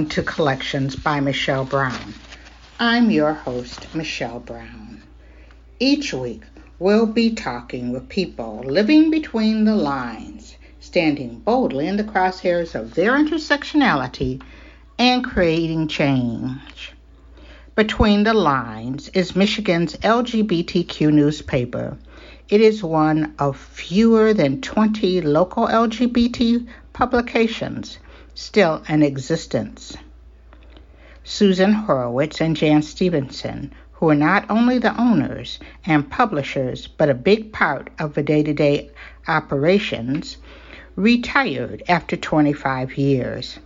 Welcome to Collections by Michelle Brown. I'm your host, Michelle Brown. Each week, we'll be talking with people living between the lines, standing boldly in the crosshairs of their intersectionality and creating change. Between the Lines is Michigan's LGBTQ newspaper. It is one of fewer than 20 local LGBT publications still in existence. Susan Horowitz and Jan Stevenson, who are not only the owners and publishers but a big part of the day to day operations, retired after 25 years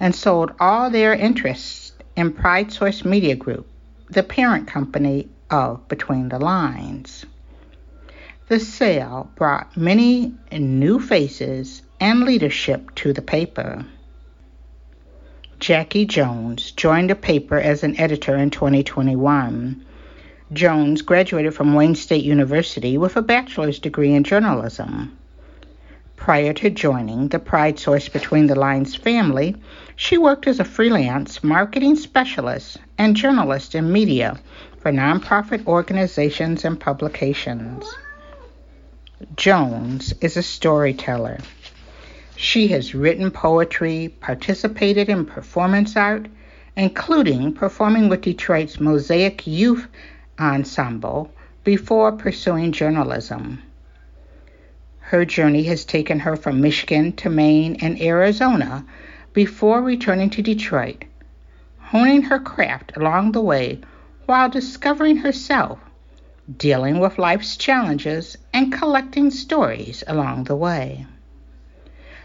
and sold all their interests in Pride Source Media Group, the parent company of Between the Lines. The sale brought many new faces and leadership to the paper. Jackie Jones joined the paper as an editor in 2021. Jones graduated from Wayne State University with a bachelor's degree in journalism. Prior to joining the Pride Source Between the Lines family, she worked as a freelance marketing specialist and journalist in media for nonprofit organizations and publications. Jones is a storyteller. She has written poetry, participated in performance art, including performing with Detroit's Mosaic Youth Ensemble before pursuing journalism. Her journey has taken her from Michigan to Maine and Arizona before returning to Detroit, honing her craft along the way while discovering herself, dealing with life's challenges, and collecting stories along the way.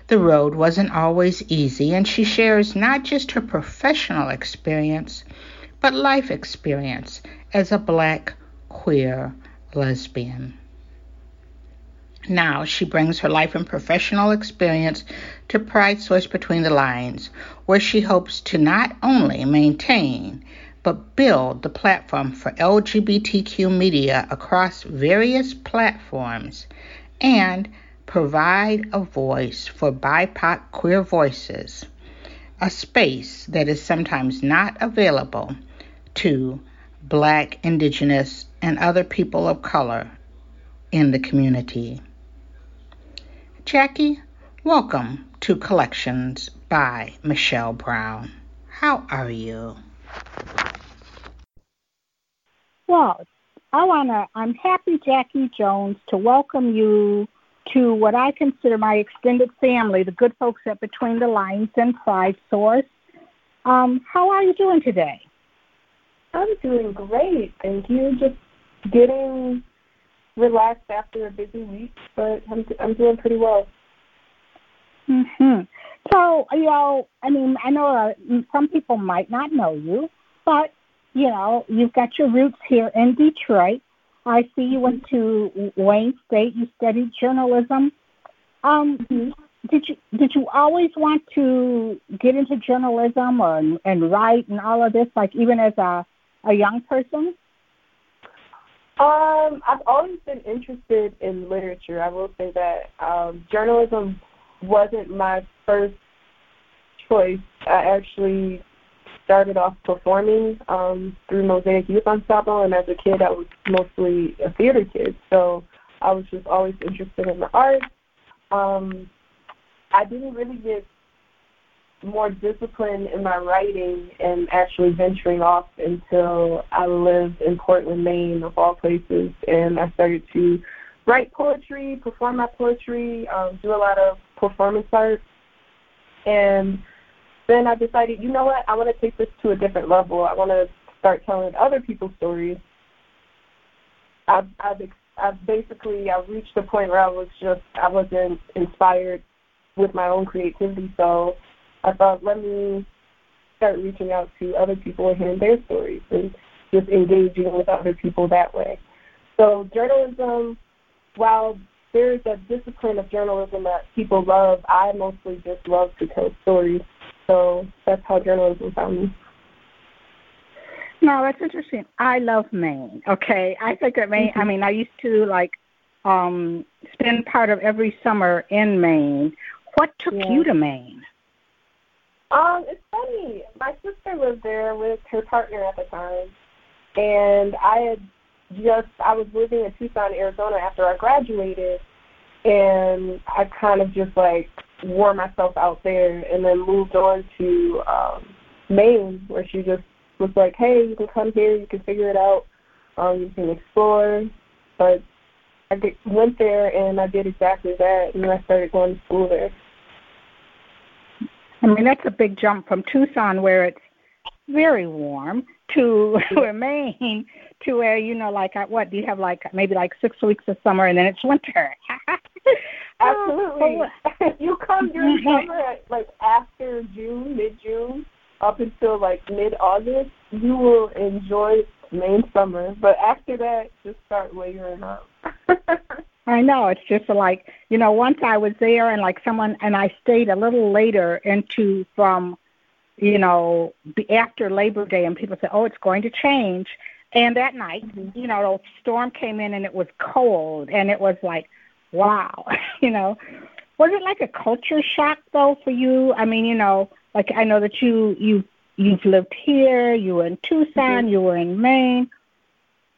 The road wasn't always easy, and she shares not just her professional experience, but life experience as a black, queer lesbian. Now she brings her life and professional experience to Pride Source Between the Lines, where she hopes to not only maintain but build the platform for LGBTQ media across various platforms and provide a voice for BIPOC queer voices, a space that is sometimes not available to Black, Indigenous, and other people of color in the community. Jackie, welcome to Collections by Michelle Brown. How are you? Well, I wanna I'm happy Jackie Jones to welcome you to what I consider my extended family, the good folks at Between the Lines and Pride Source. Um, how are you doing today? I'm doing great, thank you. Just getting relaxed after a busy week, but I'm I'm doing pretty well. Mhm. So you know, I mean, I know uh, some people might not know you, but you know, you've got your roots here in Detroit. I see you went to Wayne State. You studied journalism. Um, mm-hmm. Did you did you always want to get into journalism or and write and all of this, like even as a a young person? Um, I've always been interested in literature. I will say that um, journalism wasn't my first choice. I actually started off performing um, through Mosaic Youth Ensemble, and as a kid, I was mostly a theater kid. So I was just always interested in the arts. Um, I didn't really get more discipline in my writing and actually venturing off until I lived in Portland, Maine, of all places, and I started to write poetry, perform my poetry, um, do a lot of performance art, and then I decided, you know what, I want to take this to a different level. I want to start telling other people's stories. I've I've I've basically I reached the point where I was just I wasn't inspired with my own creativity, so I thought let me start reaching out to other people and hearing their stories and just engaging with other people that way. So journalism, while there's a discipline of journalism that people love, I mostly just love to tell stories. So that's how journalism found me. No, that's interesting. I love Maine. Okay, I think that Maine. Mm-hmm. I mean, I used to like um spend part of every summer in Maine. What took yeah. you to Maine? Um, it's funny. My sister lived there with her partner at the time, and I had just I was living in Tucson, Arizona after I graduated, and I kind of just like wore myself out there, and then moved on to um, Maine, where she just was like, "Hey, you can come here, you can figure it out, um, you can explore." But I get, went there and I did exactly that, and then I started going to school there. I mean, that's a big jump from Tucson, where it's very warm, to where Maine, to where you know, like what do you have? Like maybe like six weeks of summer, and then it's winter. Absolutely. you come during summer, like after June, mid June, up until like mid August, you will enjoy Maine summer. But after that, just start layering up. I know it's just like you know. Once I was there, and like someone, and I stayed a little later into from, you know, after Labor Day, and people said, "Oh, it's going to change." And that night, mm-hmm. you know, the storm came in, and it was cold, and it was like, wow, you know. Was it like a culture shock though for you? I mean, you know, like I know that you you you've lived here, you were in Tucson, mm-hmm. you were in Maine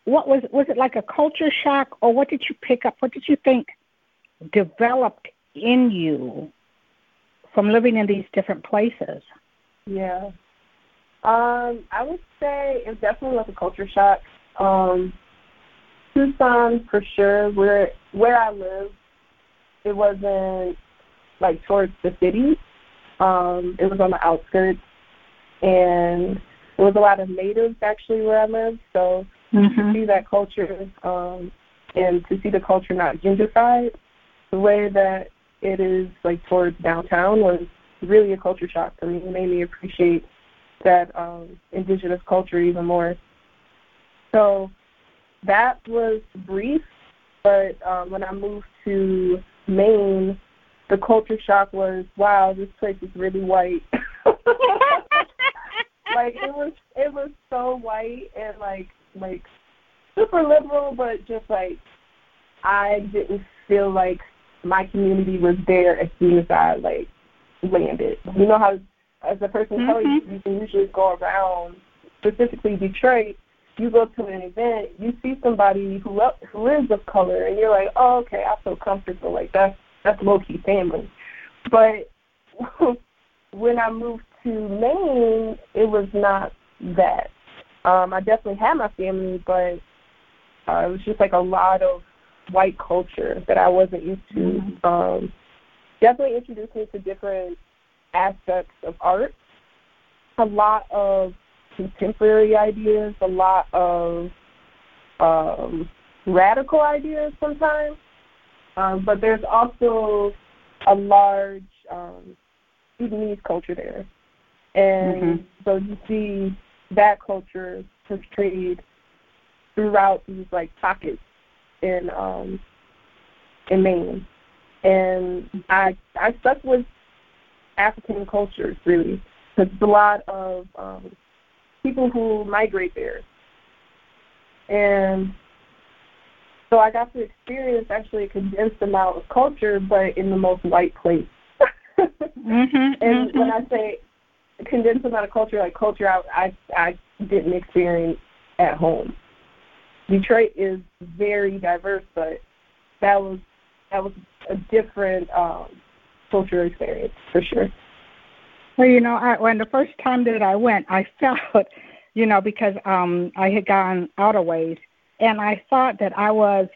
what was was it like a culture shock or what did you pick up what did you think developed in you from living in these different places yeah um i would say it was definitely like a culture shock um tucson for sure where where i live it wasn't like towards the city um it was on the outskirts and there was a lot of natives actually where i lived so mm-hmm. to see that culture um, and to see the culture not gentrified the way that it is like towards downtown was really a culture shock for me. It made me appreciate that um, indigenous culture even more. So that was brief, but um, when I moved to Maine, the culture shock was, wow, this place is really white. like it was, it was so white and like like super liberal, but just like I didn't feel like my community was there as soon as I like landed. You know how as a person mm-hmm. color you, you can usually go around specifically Detroit, you go to an event, you see somebody who who is of color and you're like, Oh, okay, I feel comfortable, like that's that's low key family. But when I moved to Maine it was not that. Um, I definitely had my family, but uh, it was just like a lot of white culture that I wasn't used to. Mm-hmm. Um, definitely introduced me to different aspects of art. A lot of contemporary ideas, a lot of um, radical ideas sometimes. Um, but there's also a large um, Sudanese culture there. And mm-hmm. so you see that culture portrayed throughout these like pockets in um in Maine. And I I stuck with African cultures really because it's a lot of um people who migrate there. And so I got to experience actually a condensed amount of culture, but in the most white place. mm-hmm, and mm-hmm. when I say condensed amount of culture, like culture I I, I didn't experience at home. Detroit is very diverse, but that was that was a different um, cultural experience for sure. Well, you know, I, when the first time that I went, I felt, you know, because um, I had gone out of ways, and I thought that I was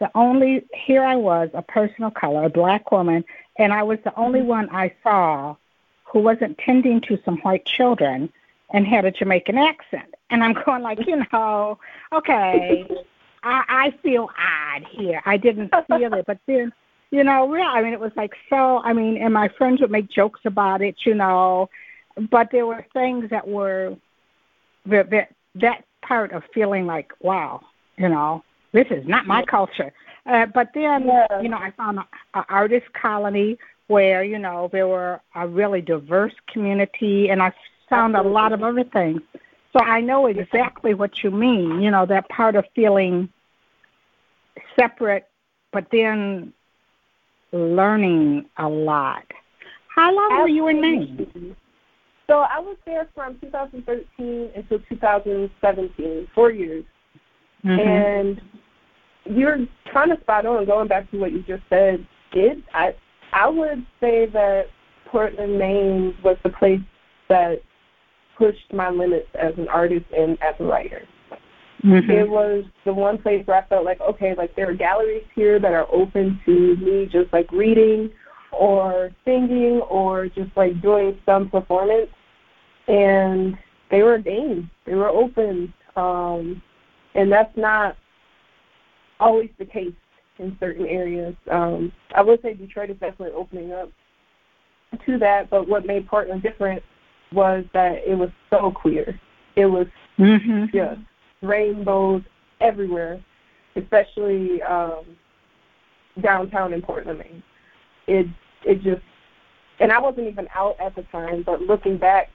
the only. Here I was, a person of color, a black woman, and I was the only mm-hmm. one I saw who wasn't tending to some white children and had a Jamaican accent. And I'm going like, you know, okay, I, I feel odd here. I didn't feel it, but then, you know, yeah, I mean, it was like so. I mean, and my friends would make jokes about it, you know, but there were things that were that that, that part of feeling like, wow, you know, this is not my culture. Uh, but then, yeah. you know, I found an artist colony where you know there were a really diverse community, and I found Absolutely. a lot of other things. So I know exactly what you mean. You know that part of feeling separate, but then learning a lot. How long Absolutely. were you in Maine? So I was there from 2013 until 2017, four years. Mm-hmm. And you're kind of spot on. Going back to what you just said, it I I would say that Portland, Maine was the place that pushed my limits as an artist and as a writer. Mm-hmm. It was the one place where I felt like, okay, like there are galleries here that are open to me just like reading or singing or just like doing some performance. And they were game. They were open. Um, and that's not always the case in certain areas. Um, I would say Detroit is definitely opening up to that, but what made Portland different was that it was so queer. It was mm-hmm. just rainbows everywhere, especially um, downtown in Portland, Maine. It it just and I wasn't even out at the time, but looking back,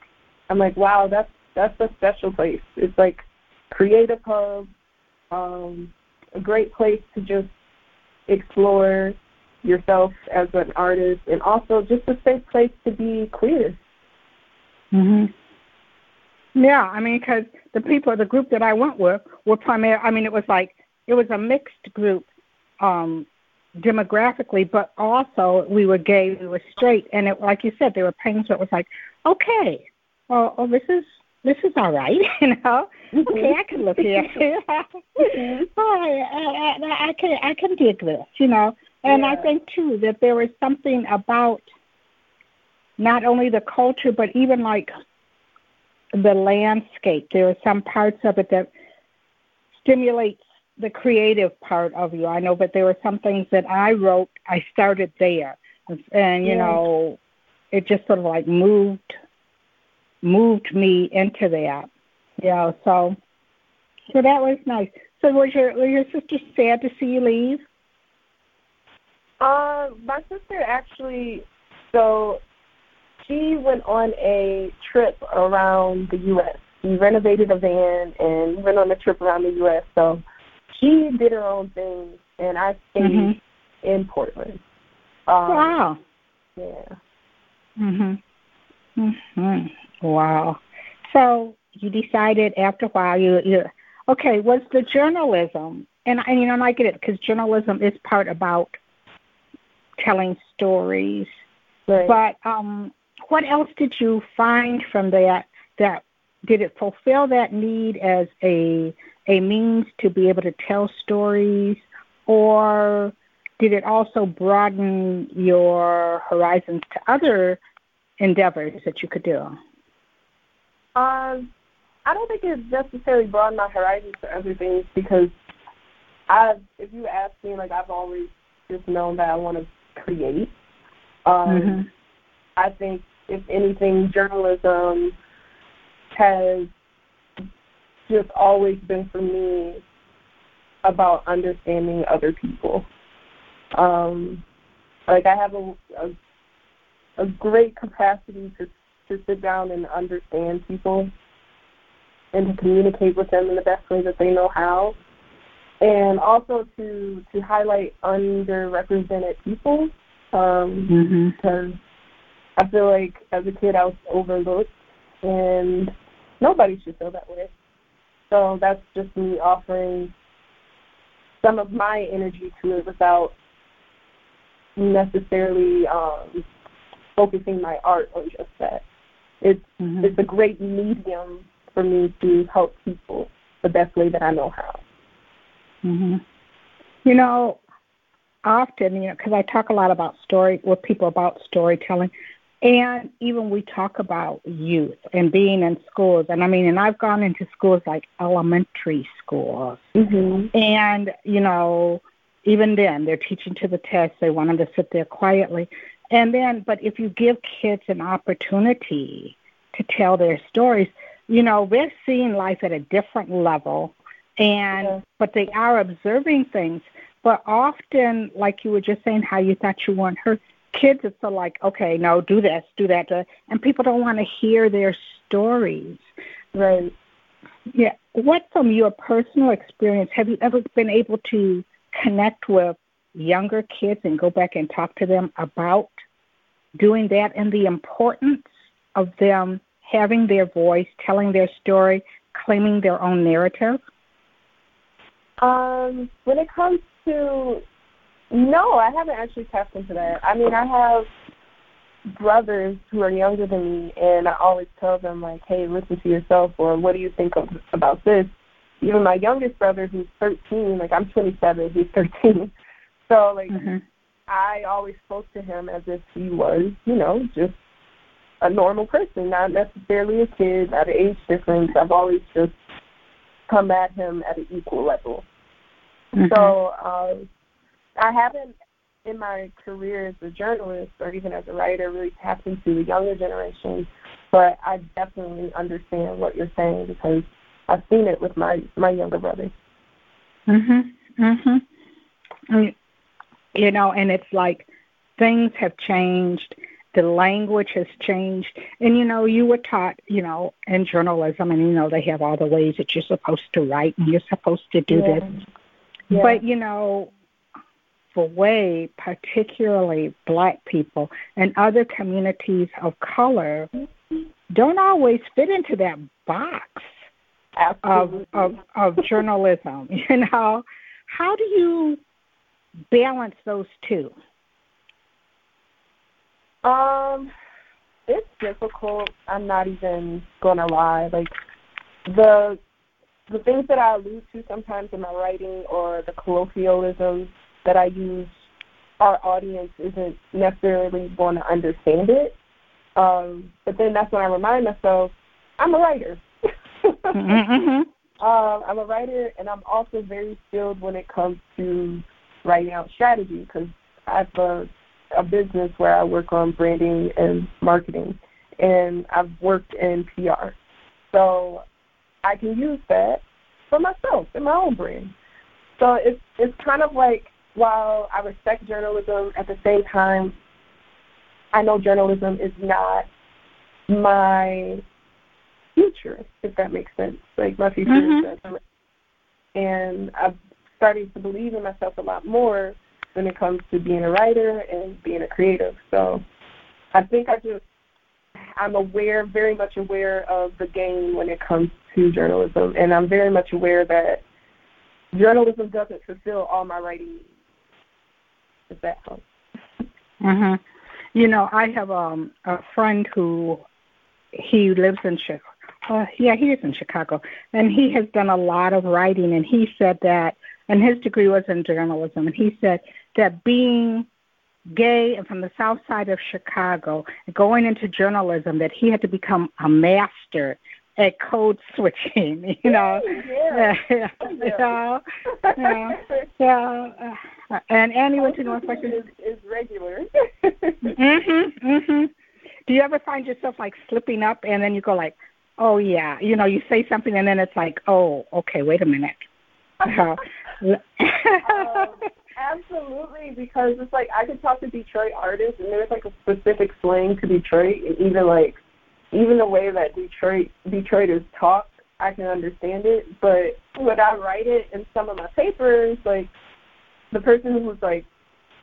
I'm like, wow, that's that's a special place. It's like creative hub, um, a great place to just explore yourself as an artist, and also just a safe place to be queer. Mhm. Yeah, I mean, because the people, the group that I went with, were primarily. I mean, it was like it was a mixed group, um, demographically, but also we were gay, we were straight, and it, like you said, there were pains where it was like, okay, well, oh, this is this is all right, you know. Mm-hmm. Okay, I can live here. mm-hmm. oh, I, I, I can I can dig this, you know. And yeah. I think too that there is something about not only the culture but even like the landscape. There are some parts of it that stimulates the creative part of you. I know, but there were some things that I wrote. I started there, and you yeah. know, it just sort of like moved moved me into that. You know, so so that was nice. So was your was your sister sad to see you leave? Uh, my sister actually. So she went on a trip around the U.S. She renovated a van and went on a trip around the U.S. So she did her own thing, and I stayed mm-hmm. in Portland. Um, wow. Yeah. Mhm. Mhm. Wow. So you decided after a while you you okay was the journalism and and you know I get it because journalism is part about telling stories. Right. But um, what else did you find from that? That did it fulfill that need as a a means to be able to tell stories, or did it also broaden your horizons to other endeavors that you could do? Um, I don't think it necessarily broadened my horizons to other things because I, if you ask me, like I've always just known that I want to create. Um, mm-hmm. I think if anything, journalism has just always been for me about understanding other people. Um, like I have a, a a great capacity to to sit down and understand people and to communicate with them in the best way that they know how. And also to to highlight underrepresented people. Um mm-hmm. because I feel like as a kid I was overlooked and nobody should feel that way. So that's just me offering some of my energy to it without necessarily um, focusing my art on just that. It's mm-hmm. it's a great medium for me to help people the best way that I know how. Mhm. You know, often, you know, because I talk a lot about story with people about storytelling. And even we talk about youth and being in schools, and I mean, and I've gone into schools like elementary schools, mm-hmm. and you know, even then they're teaching to the test. They want them to sit there quietly, and then, but if you give kids an opportunity to tell their stories, you know, they're seeing life at a different level, and yeah. but they are observing things. But often, like you were just saying, how you thought you weren't heard kids it's so like okay no do this do that and people don't want to hear their stories. Right. Yeah. What from your personal experience have you ever been able to connect with younger kids and go back and talk to them about doing that and the importance of them having their voice telling their story claiming their own narrative? Um when it comes to no, I haven't actually tapped into that. I mean, I have brothers who are younger than me, and I always tell them like, "Hey, listen to yourself," or "What do you think of, about this?" Even my youngest brother, who's 13, like I'm 27, he's 13. So like, mm-hmm. I always spoke to him as if he was, you know, just a normal person, not necessarily a kid, not an age difference. I've always just come at him at an equal level. Mm-hmm. So. Uh, I haven't in my career as a journalist or even as a writer really tapped into the younger generation, but I definitely understand what you're saying because I've seen it with my my younger brother. Mhm. Mhm. You know, and it's like things have changed. The language has changed, and you know, you were taught, you know, in journalism, and you know, they have all the ways that you're supposed to write and you're supposed to do yeah. this. Yeah. But you know, for way, particularly black people and other communities of color, don't always fit into that box of, of of journalism. You know, how do you balance those two? Um, it's difficult. I'm not even gonna lie. Like the the things that I allude to sometimes in my writing or the colloquialisms that I use, our audience isn't necessarily going to understand it. Um, but then that's when I remind myself, I'm a writer. mm-hmm. uh, I'm a writer, and I'm also very skilled when it comes to writing out strategy because I have a, a business where I work on branding and marketing, and I've worked in PR. So I can use that for myself in my own brand. So it's it's kind of like while I respect journalism, at the same time, I know journalism is not my future, if that makes sense. Like my future mm-hmm. is and I'm starting to believe in myself a lot more when it comes to being a writer and being a creative. So I think I just I'm aware, very much aware of the game when it comes to journalism, and I'm very much aware that journalism doesn't fulfill all my writing needs if that helps. Mhm. You know, I have um a friend who he lives in Chicago. Uh, yeah, he is in Chicago, and he has done a lot of writing. And he said that, and his degree was in journalism. And he said that being gay and from the south side of Chicago, going into journalism, that he had to become a master at code switching, you know. Yeah. yeah. yeah. yeah. yeah. Uh, and Annie went to Northwestern. Is, is regular. mhm. Mhm. Do you ever find yourself like slipping up and then you go like, "Oh yeah," you know, you say something and then it's like, "Oh, okay, wait a minute." Uh, absolutely, because it's like I could talk to Detroit artists, and there's like a specific slang to Detroit, and even like even the way that Detroit Detroiters talk, I can understand it. But when I write it in some of my papers, like the person who's like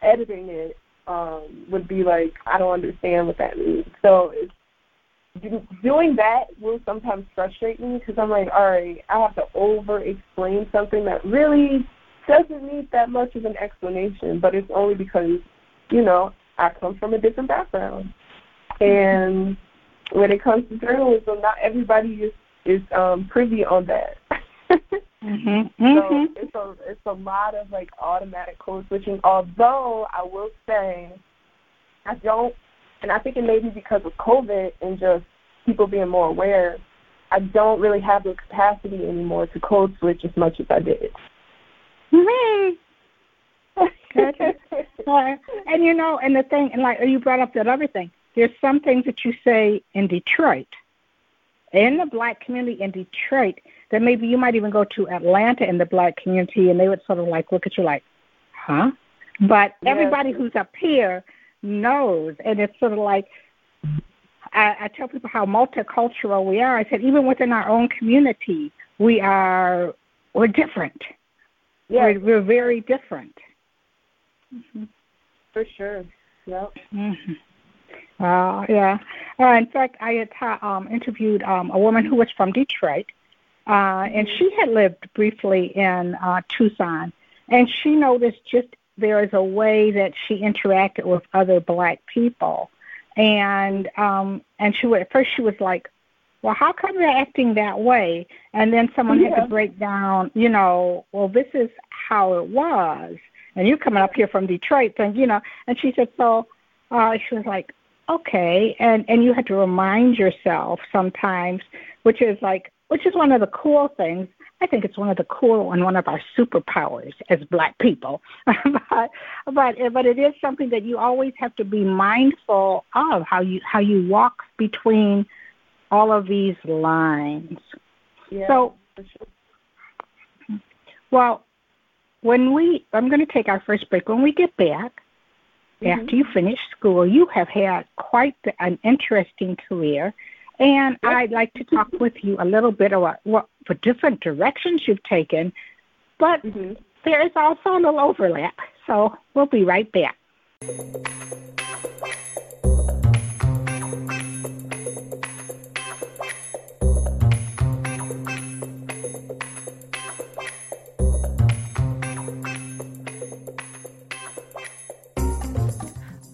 editing it um, would be like, I don't understand what that means. So it's doing that will sometimes frustrate me because I'm like, all right, I have to over explain something that really doesn't need that much of an explanation, but it's only because, you know, I come from a different background. And when it comes to journalism, not everybody is is um, privy on that. mm-hmm. So mm-hmm. it's a it's a lot of like automatic code switching. Although I will say, I don't and I think it may be because of COVID and just people being more aware. I don't really have the capacity anymore to code switch as much as I did. Mm-hmm. uh, and you know, and the thing, and like you brought up that other thing. There's some things that you say in Detroit, in the black community in Detroit, that maybe you might even go to Atlanta in the black community, and they would sort of like look at you like, huh? But yes. everybody who's up here knows, and it's sort of like I, I tell people how multicultural we are. I said even within our own community, we are we're different. Yeah, we're, we're very different. Mm-hmm. For sure. Yep. Mm-hmm. Uh, yeah. Uh, in fact, I had ta- um, interviewed um, a woman who was from Detroit, uh, and she had lived briefly in uh, Tucson, and she noticed just there is a way that she interacted with other black people, and um, and she would at first she was like, well, how come they're acting that way? And then someone yeah. had to break down, you know, well, this is how it was, and you're coming up here from Detroit, and you know, and she said so. Uh, she was like, okay, and and you had to remind yourself sometimes, which is like, which is one of the cool things. I think it's one of the cool and one of our superpowers as Black people. but but but it is something that you always have to be mindful of how you how you walk between all of these lines. Yeah, so, sure. well, when we I'm going to take our first break. When we get back, mm-hmm. after you finish school, you have had quite the, an interesting career. And. I'd like to talk with you a little bit about what the different directions you've taken, but mm-hmm. there is also a little overlap. So we'll be right back.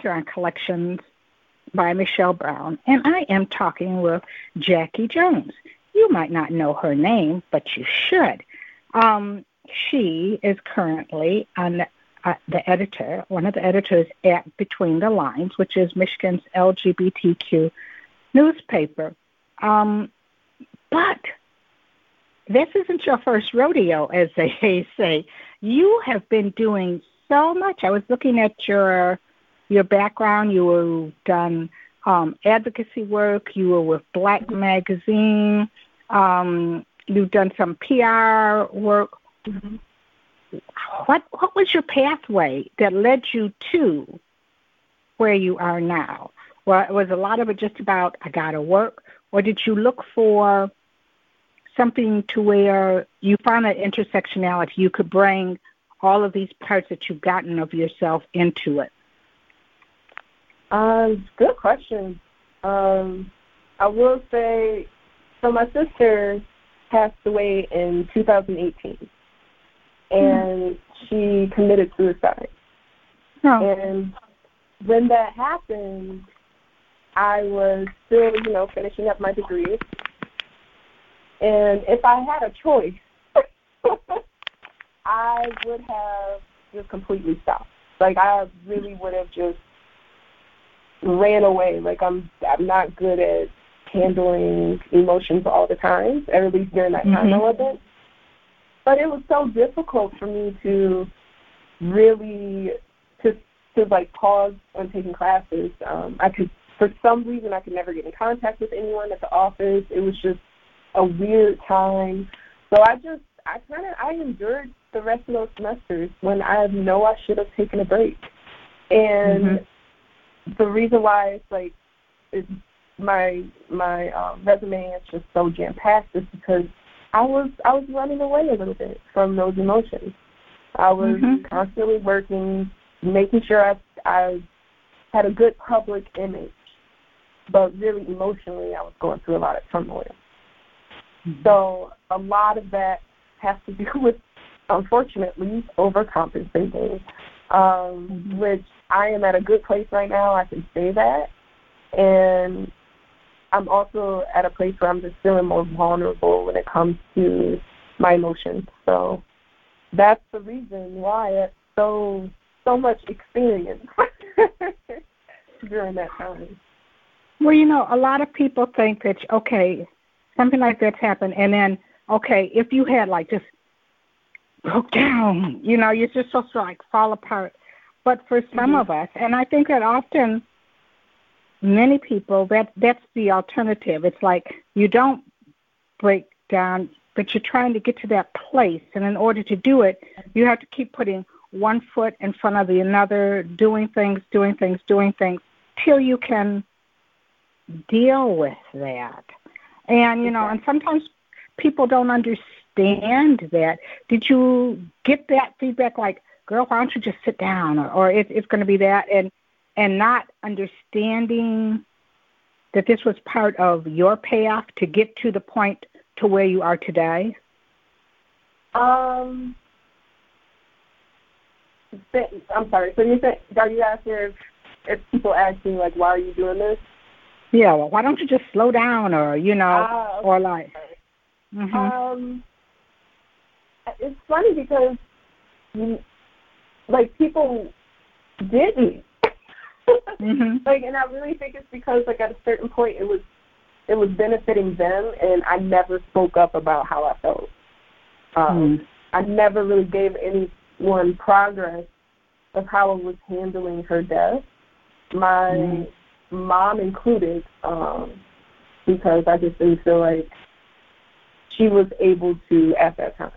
back Collections by Michelle Brown, and I am talking with Jackie Jones. You might not know her name, but you should. Um, she is currently on uh, the editor, one of the editors at Between the Lines, which is Michigan's LGBTQ newspaper. Um, but this isn't your first rodeo, as they say. You have been doing so much. I was looking at your your background. You were done um, advocacy work. You were with Black Magazine. Um, you've done some PR work. Mm-hmm. What what was your pathway that led you to where you are now? Well, was a lot of it just about I got to work, or did you look for something to where you found that intersectionality you could bring all of these parts that you've gotten of yourself into it? Um, good question. Um, I will say, so my sister passed away in 2018, and mm-hmm. she committed suicide. Oh. And when that happened, I was still, you know, finishing up my degree. And if I had a choice, I would have just completely stopped. Like I really would have just ran away. Like I'm I'm not good at handling emotions all the time, or at least during that time mm-hmm. I wasn't. But it was so difficult for me to really to to like pause on taking classes. Um, I could for some reason I could never get in contact with anyone at the office. It was just a weird time. So I just I kind of I endured the rest of those semesters when I know I should have taken a break. And mm-hmm the reason why it's like it's my my um, resume is just so jam packed is because I was I was running away a little bit from those emotions. I was mm-hmm. constantly working, making sure I I had a good public image, but really emotionally I was going through a lot of turmoil. Mm-hmm. So a lot of that has to do with, unfortunately, overcompensating, um, mm-hmm. which I am at a good place right now. I can say that, and I'm also at a place where I'm just feeling more vulnerable when it comes to my emotions. So that's the reason why it's so so much experience during that time. Well, you know, a lot of people think that okay, something like that's happened, and then okay, if you had like just broke down, you know, you're just supposed to like fall apart. But for some mm-hmm. of us, and I think that often many people that that's the alternative. It's like you don't break down, but you're trying to get to that place, and in order to do it, you have to keep putting one foot in front of the another, doing things, doing things, doing things, till you can deal with that. And you know, and sometimes people don't understand that. Did you get that feedback like, girl, why don't you just sit down or, or it, it's gonna be that and and not understanding that this was part of your payoff to get to the point to where you are today? Um, I'm sorry. So you said, are you asking if, if people asking like, why are you doing this? Yeah. Well, why don't you just slow down, or you know, uh, okay. or like. Mm-hmm. Um, it's funny because, like, people didn't mm-hmm. Like, and I really think it's because, like, at a certain point, it was it was benefiting them, and I never spoke up about how I felt. Um, mm. I never really gave anyone progress of how I was handling her death, my mm. mom included, um, because I just didn't feel like she was able to at that time.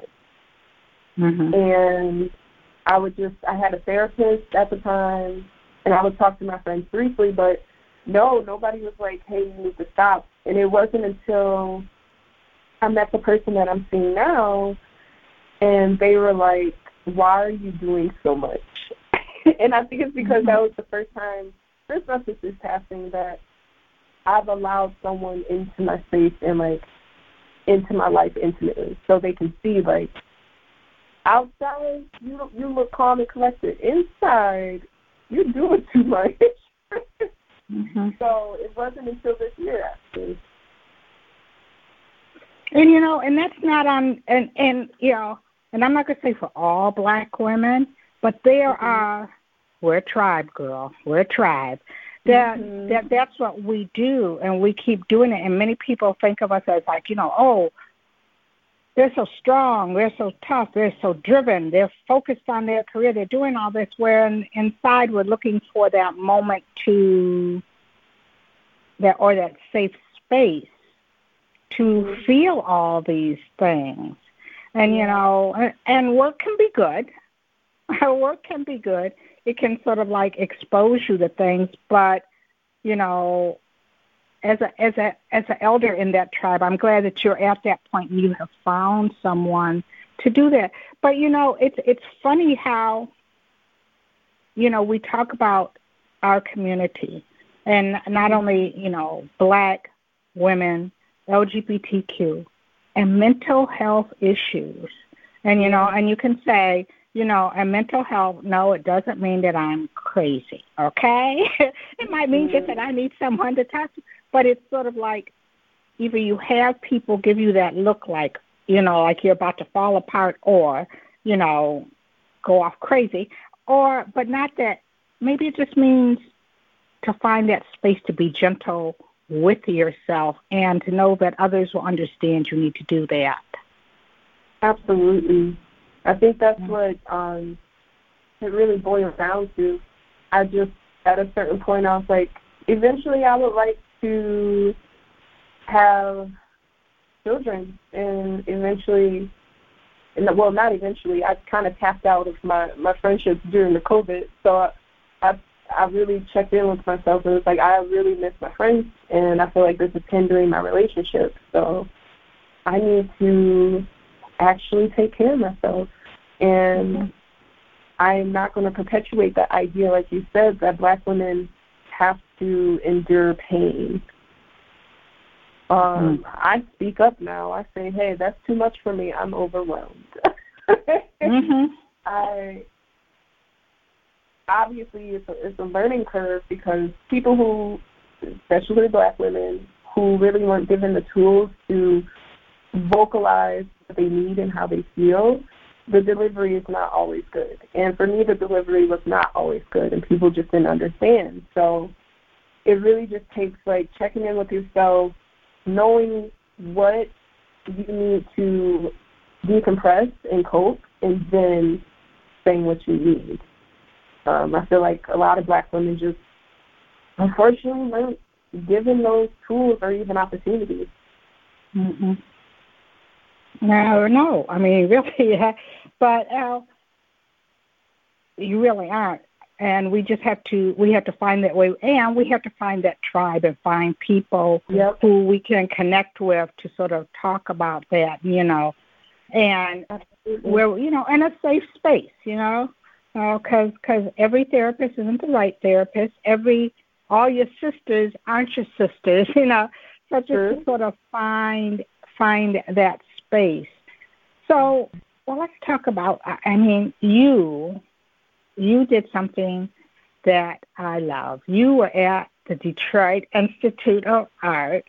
Mm-hmm. And I would just, I had a therapist at the time and I would talk to my friends briefly, but no, nobody was like, "Hey, you need to stop." And it wasn't until I met the person that I'm seeing now, and they were like, "Why are you doing so much?" and I think it's because mm-hmm. that was the first time, first month is passing, that I've allowed someone into my space and like into my life intimately, so they can see like outside you you look calm and collected. Inside, you're doing too much. mm-hmm. So it wasn't until this year actually. And you know, and that's not on and and you know, and I'm not gonna say for all black women, but there mm-hmm. are we're a tribe, girl. We're a tribe. That mm-hmm. that that's what we do, and we keep doing it. And many people think of us as like, you know, oh, they're so strong, they're so tough, they're so driven, they're focused on their career, they're doing all this. Where in, inside we're looking for that moment to that or that safe space to feel all these things. And you know, and work can be good. work can be good. It can sort of like expose you to things, but you know, as a as a as an elder in that tribe, I'm glad that you're at that point and you have found someone to do that. But you know, it's it's funny how you know we talk about our community and not only you know black women, LGBTQ, and mental health issues. And you know, and you can say, you know, and mental health, no, it doesn't mean that I'm crazy, okay? it might mean just that I need someone to talk to. But it's sort of like either you have people give you that look like, you know, like you're about to fall apart or, you know, go off crazy, or, but not that, maybe it just means to find that space to be gentle with yourself and to know that others will understand you need to do that. Absolutely. I think that's what um, it really boils down to. I just, at a certain point, I was like, eventually I would like to have children and eventually and well not eventually I kind of tapped out of my my friendships during the COVID so I I, I really checked in with myself and was like, I really miss my friends, and I feel like this is hindering my relationship. So I need to actually take care of myself, and. I'm not going to perpetuate that idea, like you said, that black women have to endure pain. Um, mm-hmm. I speak up now. I say, hey, that's too much for me. I'm overwhelmed. mm-hmm. I obviously it's a, it's a learning curve because people who, especially black women, who really weren't given the tools to vocalize what they need and how they feel, the delivery is not always good. And for me, the delivery was not always good, and people just didn't understand. So it really just takes like checking in with yourself, knowing what you need to decompress and cope, and then saying what you need. Um, I feel like a lot of black women just unfortunately weren't given those tools or even opportunities. Mm-hmm. No, no. I mean, really, yeah. but uh, you really aren't. And we just have to we have to find that way, and we have to find that tribe and find people yep. who we can connect with to sort of talk about that, you know, and where you know, in a safe space, you know, because uh, cause every therapist isn't the right therapist. Every all your sisters aren't your sisters, you know. So just sure. to sort of find find that space. So, well, let's talk about. I mean, you you did something that I love. You were at the Detroit Institute of Art.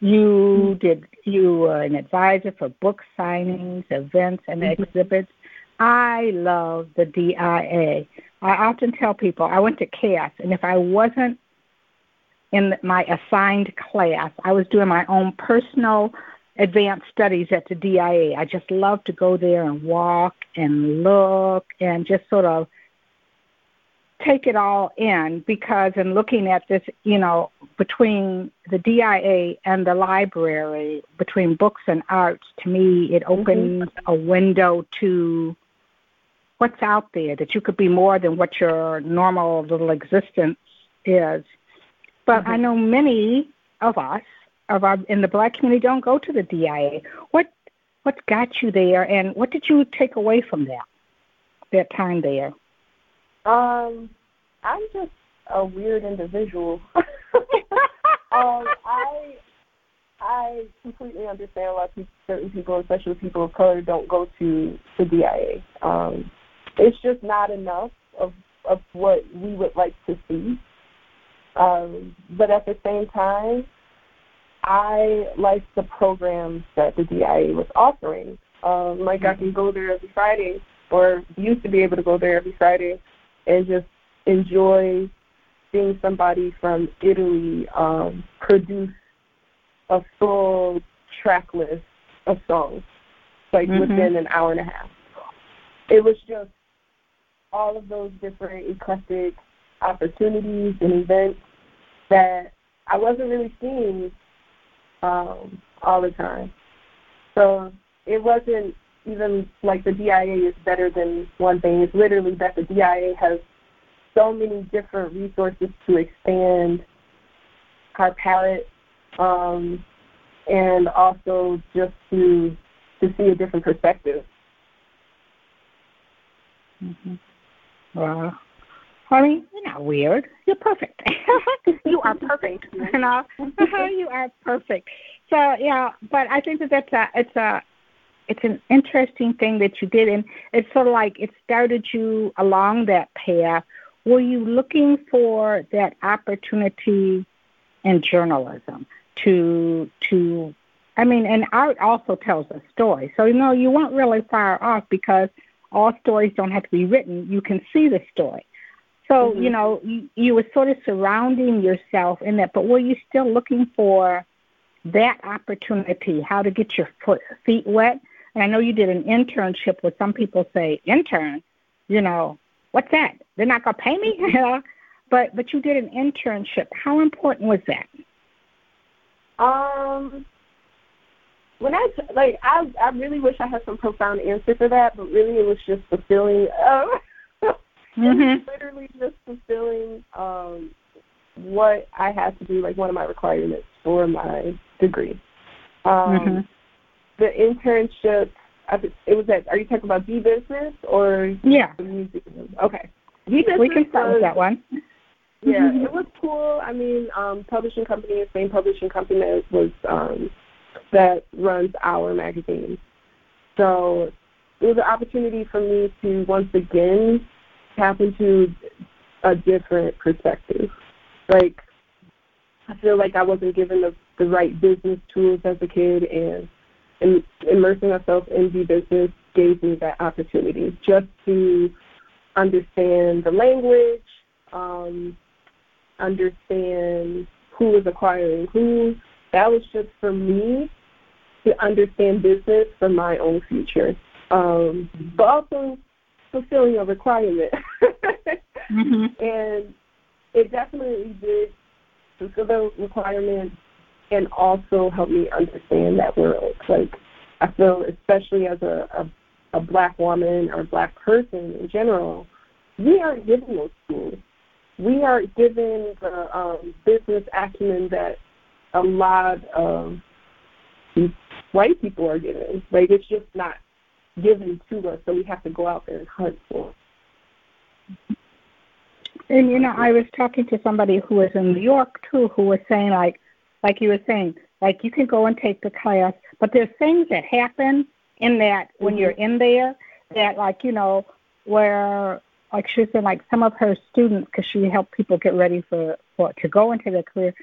You did. You were an advisor for book signings, events, and mm-hmm. exhibits. I love the DIA. I often tell people I went to Cass, and if I wasn't in my assigned class, I was doing my own personal advanced studies at the DIA. I just love to go there and walk and look and just sort of take it all in because in looking at this, you know, between the DIA and the library, between books and arts, to me, it mm-hmm. opens mm-hmm. a window to what's out there, that you could be more than what your normal little existence is. But mm-hmm. I know many of us of our in the black community don't go to the DIA. What what got you there, and what did you take away from that that time there? Um, I'm just a weird individual. um, I I completely understand a lot people, certain people, especially people of color, don't go to the DIA. Um, it's just not enough of of what we would like to see. Um, but at the same time, I liked the programs that the DIA was offering. Um, like I can go there every Friday, or used to be able to go there every Friday, and just enjoy seeing somebody from Italy um, produce a full track list of songs, like mm-hmm. within an hour and a half. It was just all of those different eclectic opportunities and events that I wasn't really seeing um, all the time. So it wasn't even like the DIA is better than one thing. It's literally that the DIA has so many different resources to expand our palette um, and also just to to see a different perspective. Mm-hmm. Wow. Honey, you're not weird. You're perfect. you are perfect. you know, you are perfect. So yeah, but I think that that's a it's a it's an interesting thing that you did, and it's sort of like it started you along that path. Were you looking for that opportunity in journalism to to? I mean, and art also tells a story. So you know, you weren't really far off because all stories don't have to be written. You can see the story. So, mm-hmm. you know, you, you were sort of surrounding yourself in that, but were you still looking for that opportunity, how to get your foot, feet wet? And I know you did an internship where some people say, intern, you know, what's that? They're not going to pay me? but, but you did an internship. How important was that? Um, when I like, I I really wish I had some profound answer for that, but really it was just the feeling of mm-hmm. literally just fulfilling um, what I had to do, like one of my requirements for my degree. Um, mm-hmm. The internship, it was at. Are you talking about DBusiness or yeah? Museum? Okay, DBusiness. We can start with that one. Yeah, mm-hmm. it was cool. I mean, um, publishing company, the same publishing company that was um, that runs our magazine. So it was an opportunity for me to once again tap into a different perspective. Like I feel like I wasn't given the the right business tools as a kid, and, and immersing myself in the business gave me that opportunity just to understand the language, um, understand who is acquiring who. That was just for me to understand business for my own future, um, but also fulfilling a requirement. mm-hmm. And it definitely did fulfill the requirement and also help me understand that world. Like I feel, especially as a, a, a black woman or a black person in general, we aren't given those tools we aren't given the um, business acumen that a lot of white people are given. Like it's just not given to us, so we have to go out there and hunt for. It. And you know, I was talking to somebody who was in New York too, who was saying like, like you were saying, like you can go and take the class, but there's things that happen in that when mm-hmm. you're in there that like you know where like she said, like some of her students, because she helped people get ready for, for to go into their career,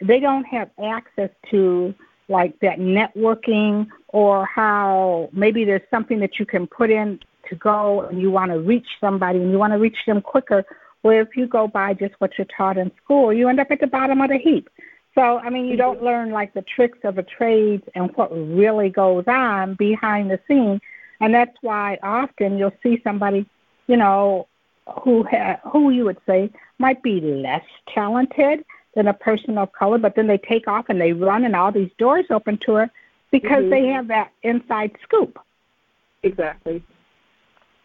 they don't have access to like that networking or how maybe there's something that you can put in to go and you want to reach somebody and you want to reach them quicker. Where if you go by just what you're taught in school, you end up at the bottom of the heap. So, I mean, you mm-hmm. don't learn like the tricks of a trade and what really goes on behind the scene. And that's why often you'll see somebody you know, who ha- who you would say might be less talented than a person of color, but then they take off and they run, and all these doors open to her because mm-hmm. they have that inside scoop. Exactly.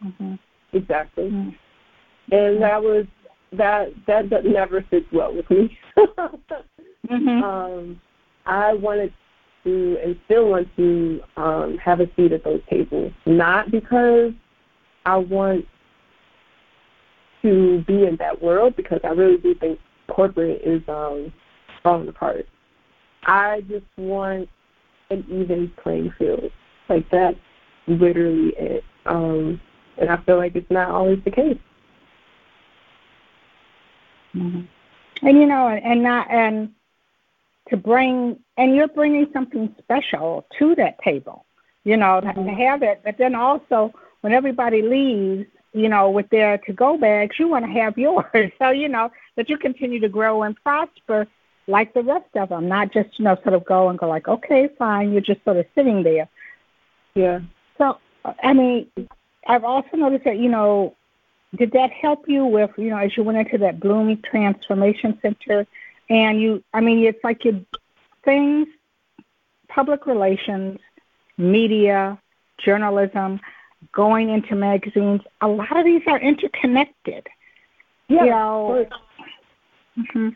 Mm-hmm. Exactly. Mm-hmm. And that was that that that never sits well with me. mm-hmm. um, I wanted to and still want to um, have a seat at those tables, not because I want to be in that world because I really do think corporate is um, falling apart. I just want an even playing field. Like that's literally it. Um, and I feel like it's not always the case. Mm-hmm. And you know, and not and to bring and you're bringing something special to that table. You know, mm-hmm. to have it, but then also when everybody leaves, you know, with their to go bags, you want to have yours. So, you know, that you continue to grow and prosper like the rest of them, not just, you know, sort of go and go like, okay, fine, you're just sort of sitting there. Yeah. So, I mean, I've also noticed that, you know, did that help you with, you know, as you went into that Bloom Transformation Center and you, I mean, it's like you, things, public relations, media, journalism, going into magazines, a lot of these are interconnected. Yeah. You know, mm-hmm.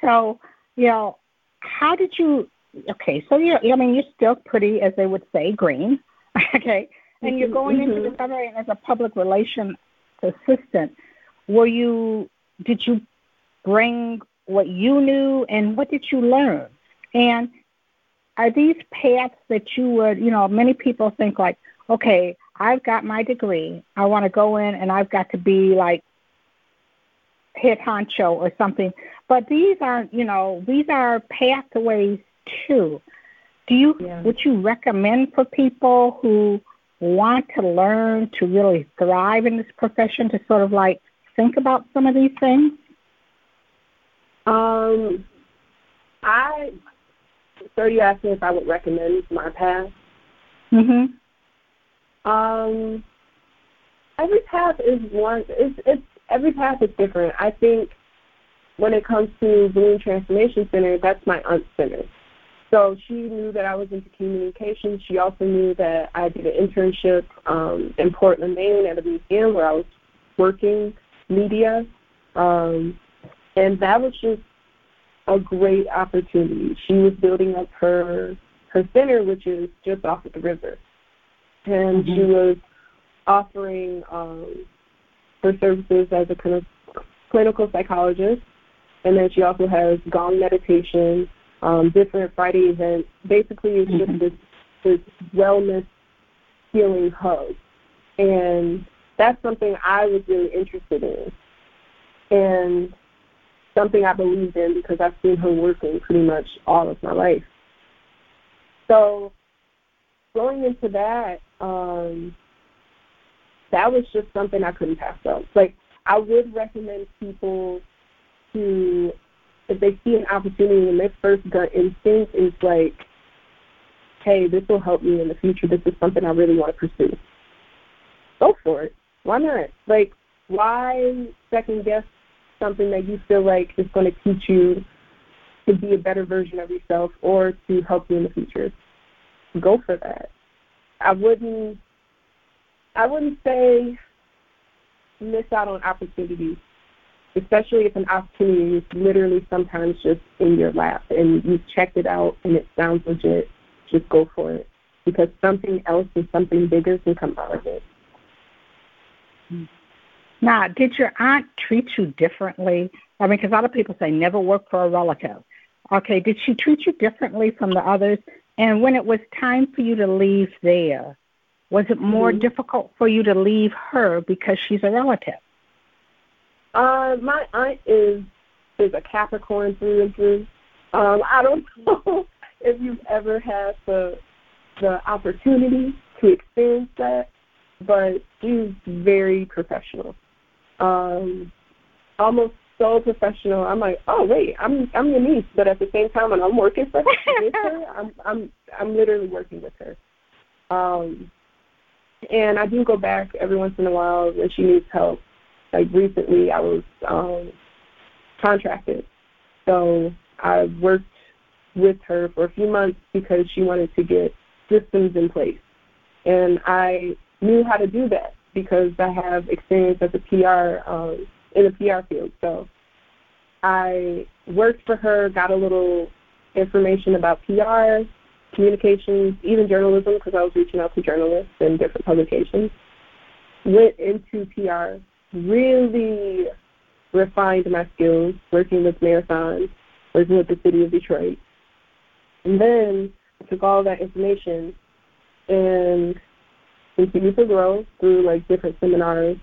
So, you know, how did you? Okay, so you, I mean, you're still pretty, as they would say, green. okay, and you're going mm-hmm. into the summer as a public relations assistant. Were you? Did you bring what you knew, and what did you learn? And are these paths that you would, you know, many people think like, okay, I've got my degree. I want to go in and I've got to be like head honcho or something. But these are, you know, these are pathways too. Do you yeah. would you recommend for people who want to learn to really thrive in this profession to sort of like think about some of these things? Um, I so you asked me if I would recommend my path. Mhm. Um, every path is one. It's it's every path is different. I think when it comes to Bloom Transformation Center, that's my aunt's center. so she knew that I was into communication. She also knew that I did an internship um, in Portland, Maine at a museum where I was working media. Um, and that was just a great opportunity. She was building up her her center, which is just off of the river, and mm-hmm. she was offering um, her services as a kind of clinical psychologist, and then she also has gong meditation, um, different Friday events. Basically, it's mm-hmm. just this this wellness healing hub, and that's something I was really interested in, and something I believed in because I've seen her working pretty much all of my life. So going into that, um, that was just something I couldn't pass up. Like I would recommend people to, if they see an opportunity and their first gut instinct is like, hey, this will help me in the future. This is something I really want to pursue. Go for it. Why not? Like, why second guess something that you feel like is going to teach you to be a better version of yourself or to help you in the future? Go for that. I wouldn't I wouldn't say miss out on opportunities, especially if an opportunity is literally sometimes just in your lap and you've checked it out and it sounds legit. Just go for it because something else and something bigger can come out of it. Hmm. Now, did your aunt treat you differently? I mean, because a lot of people say never work for a relative. Okay, did she treat you differently from the others? And when it was time for you to leave there, was it more mm-hmm. difficult for you to leave her because she's a relative? Uh, my aunt is is a Capricorn through and through. Um, I don't know if you've ever had the the opportunity to experience that, but she's very professional. Um, almost so professional. I'm like, oh wait, I'm I'm your niece, but at the same time, when I'm working for her, her, I'm I'm I'm literally working with her. Um, and I do go back every once in a while when she needs help. Like recently, I was um, contracted, so I worked with her for a few months because she wanted to get systems in place, and I knew how to do that because I have experience as a PR um, in the PR field. So I worked for her, got a little information about PR, communications, even journalism, because I was reaching out to journalists in different publications. Went into PR, really refined my skills working with marathons, working with the city of Detroit. And then I took all that information and continued to grow through like different seminars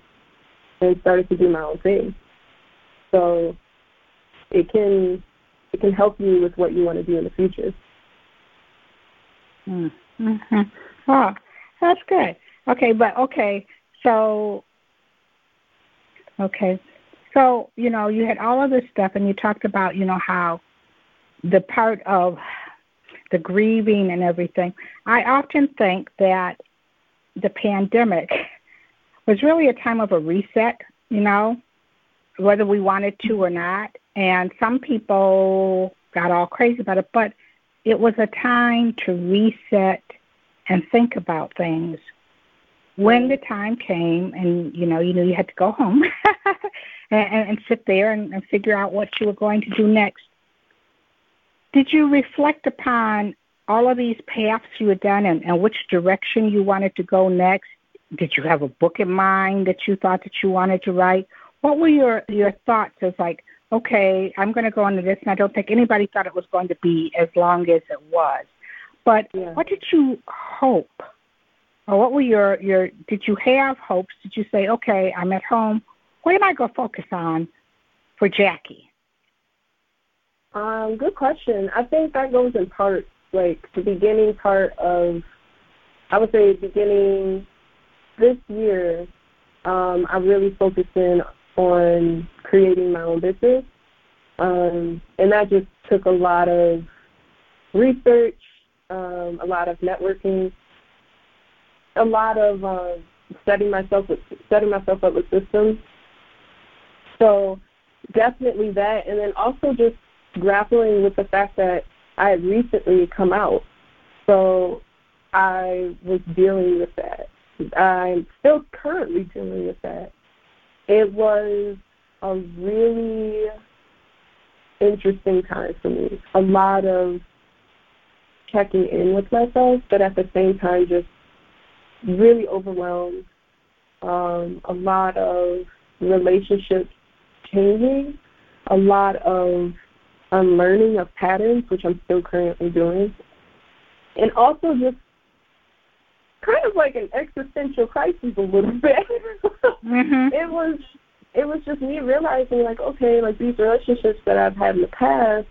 and started to do my own thing. So it can it can help you with what you want to do in the future. Mm-hmm. Oh, that's good. Okay, but okay, so okay, so you know you had all of this stuff, and you talked about you know how the part of the grieving and everything. I often think that the pandemic was really a time of a reset. You know, whether we wanted to or not, and some people got all crazy about it, but it was a time to reset and think about things. When the time came, and you know, you knew you had to go home and, and sit there and, and figure out what you were going to do next. Did you reflect upon all of these paths you had done and, and which direction you wanted to go next? Did you have a book in mind that you thought that you wanted to write? What were your your thoughts as like, okay, I'm going to go into this, and I don't think anybody thought it was going to be as long as it was. But yeah. what did you hope? Or what were your your? Did you have hopes? Did you say, okay, I'm at home. What am I going to focus on for Jackie? Um, good question. I think that goes in part, like the beginning part of, I would say, beginning this year. Um, I really focused in on creating my own business. Um, and that just took a lot of research, um, a lot of networking, a lot of uh, setting myself with, setting myself up with systems. So definitely that, and then also just grappling with the fact that I had recently come out, so I was dealing with that. I'm still currently dealing with that. It was a really interesting time for me. A lot of checking in with myself, but at the same time, just really overwhelmed. Um, a lot of relationships changing, a lot of unlearning of patterns, which I'm still currently doing, and also just kind of like an existential crisis a little bit. mm-hmm. It was it was just me realizing like, okay, like these relationships that I've had in the past,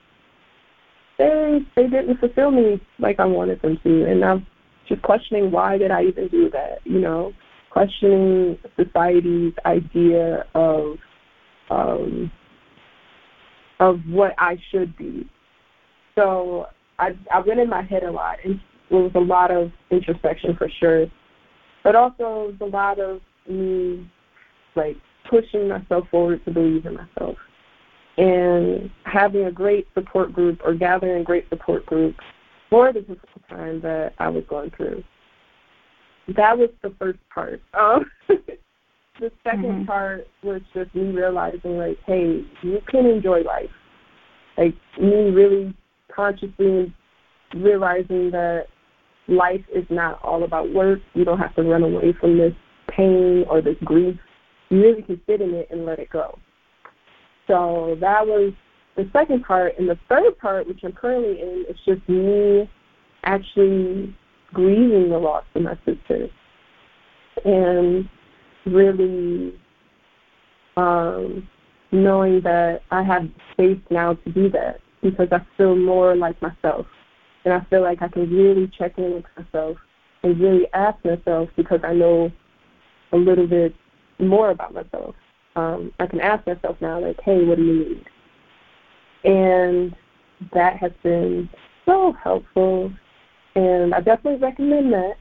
they they didn't fulfill me like I wanted them to, and I'm just questioning why did I even do that, you know, questioning society's idea of um of what I should be. So I I went in my head a lot, and it was a lot of introspection for sure, but also a lot of me like pushing myself forward to believe in myself and having a great support group or gathering great support groups for the difficult time that I was going through. That was the first part. Um, the 2nd mm-hmm. part was just me realizing, like, hey, you can enjoy life. Like, me really consciously realizing that life is not all about work. You don't have to run away from this pain or this grief. You really can sit in it and let it go. So that was the second part. And the third part, which I'm currently in, is just me actually grieving the loss of my sister and really um, knowing that I have space now to do that because I feel more like myself. And I feel like I can really check in with myself and really ask myself because I know a little bit more about myself. Um, I can ask myself now, like, hey, what do you need? And that has been so helpful, and I definitely recommend that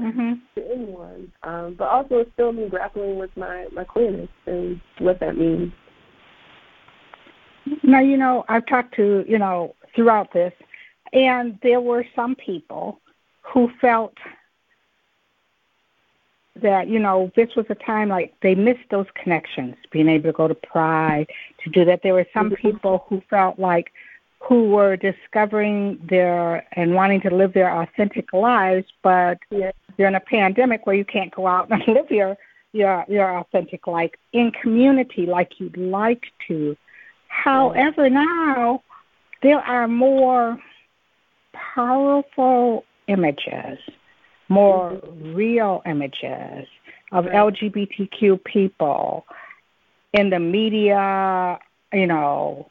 mm-hmm. to anyone. Um, but also, it's still me grappling with my my queerness and what that means. Now, you know, I've talked to you know throughout this, and there were some people who felt that you know this was a time like they missed those connections being able to go to pride to do that there were some mm-hmm. people who felt like who were discovering their and wanting to live their authentic lives but yes. You're in a pandemic where you can't go out and live your your your authentic life in community like you'd like to however now there are more powerful images more mm-hmm. real images of right. LGBTQ people in the media, you know,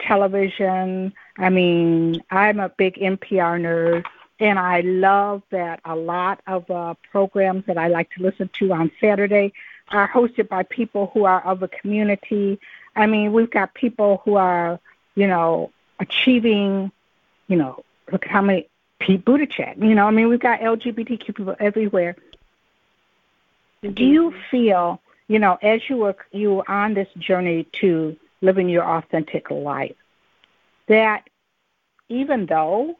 television. I mean, I'm a big NPR nerd, and I love that a lot of uh, programs that I like to listen to on Saturday are hosted by people who are of the community. I mean, we've got people who are, you know, achieving, you know, look at how many Pete Buttigieg. You know, I mean, we've got LGBTQ people everywhere. Do you feel, you know, as you were you were on this journey to living your authentic life, that even though,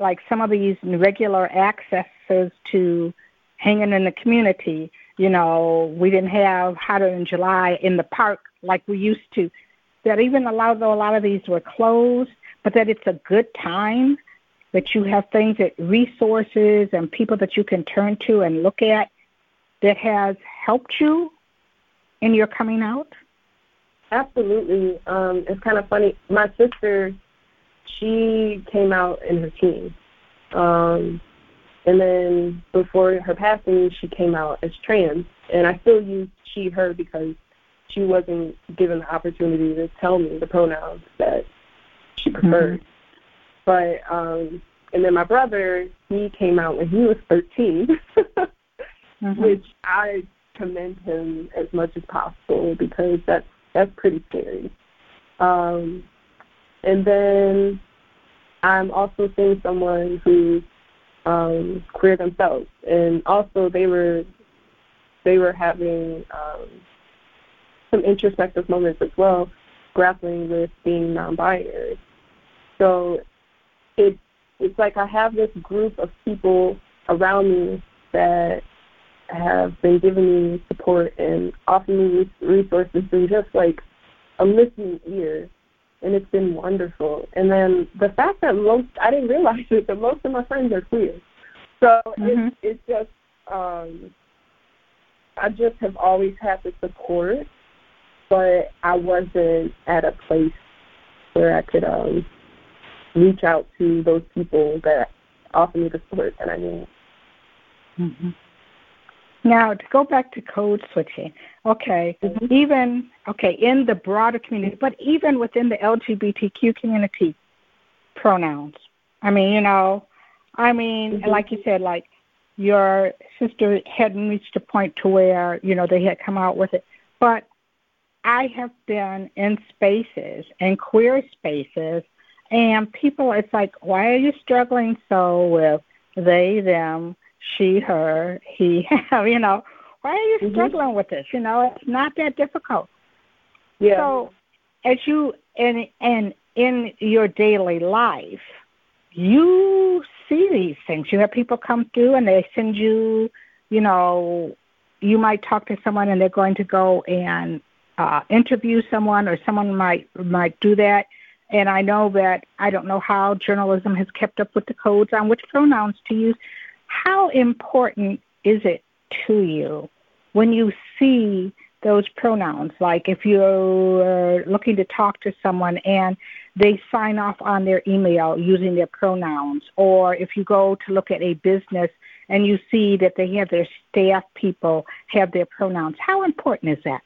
like some of these regular accesses to hanging in the community, you know, we didn't have hotter in July in the park like we used to. That even a lot of a lot of these were closed, but that it's a good time, that you have things that resources and people that you can turn to and look at that has helped you in your coming out? Absolutely. Um, it's kind of funny. My sister, she came out in her teens. Um, and then before her passing, she came out as trans. And I still use she, her because she wasn't given the opportunity to tell me the pronouns that she preferred. Mm-hmm. But um and then my brother, he came out when he was 13, mm-hmm. which I commend him as much as possible because that's that's pretty scary. Um, and then I'm also seeing someone who's um, queer themselves, and also they were they were having um, some introspective moments as well grappling with being non-binary. So it it's like I have this group of people around me that have been giving me support and offering me resources and just like a listening ear and it's been wonderful. And then the fact that most I didn't realize it, but most of my friends are queer. So mm-hmm. it's it's just um I just have always had the support but I wasn't at a place where I could um reach out to those people that offer me the support that I need. Mm-hmm. Now, to go back to code switching, okay, mm-hmm. even, okay, in the broader community, but even within the LGBTQ community, pronouns. I mean, you know, I mean, mm-hmm. like you said, like your sister hadn't reached a point to where, you know, they had come out with it. But I have been in spaces, in queer spaces, and people, it's like, why are you struggling so with they, them, she, her, he, you know, why are you mm-hmm. struggling with this? You know, it's not that difficult. Yeah. So, as you and and in your daily life, you see these things. You have people come through and they send you, you know, you might talk to someone and they're going to go and uh, interview someone, or someone might might do that. And I know that I don't know how journalism has kept up with the codes on which pronouns to use. How important is it to you when you see those pronouns? Like if you're looking to talk to someone and they sign off on their email using their pronouns, or if you go to look at a business and you see that they have their staff people have their pronouns, how important is that?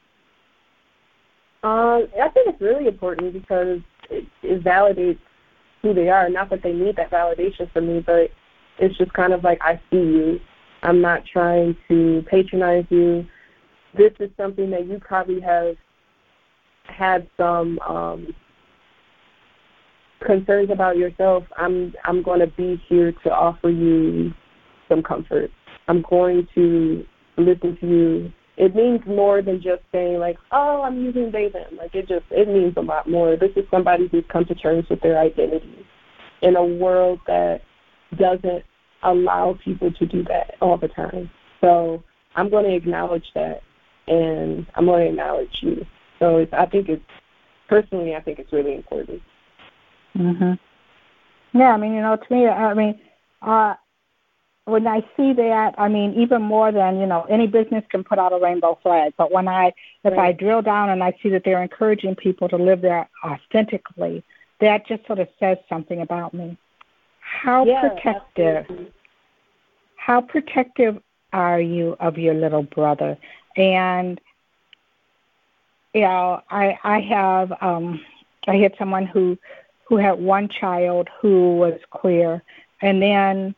Um, I think it's really important because it, it validates who they are. Not that they need that validation from me, but it's just kind of like I see you. I'm not trying to patronize you. This is something that you probably have had some um, concerns about yourself. I'm I'm going to be here to offer you some comfort. I'm going to listen to you it means more than just saying like, oh, I'm using they them. Like it just it means a lot more. This is somebody who's come to terms with their identity in a world that doesn't allow people to do that all the time. So I'm going to acknowledge that, and I'm going to acknowledge you. So it's, I think it's personally, I think it's really important. Mhm. Yeah, I mean, you know, to me, I mean, uh, when I see that, I mean, even more than you know, any business can put out a rainbow flag. But when I, if right. I drill down and I see that they're encouraging people to live there authentically, that just sort of says something about me. How yeah, protective? Absolutely. How protective are you of your little brother? And you know, I I have um, I had someone who who had one child who was queer, and then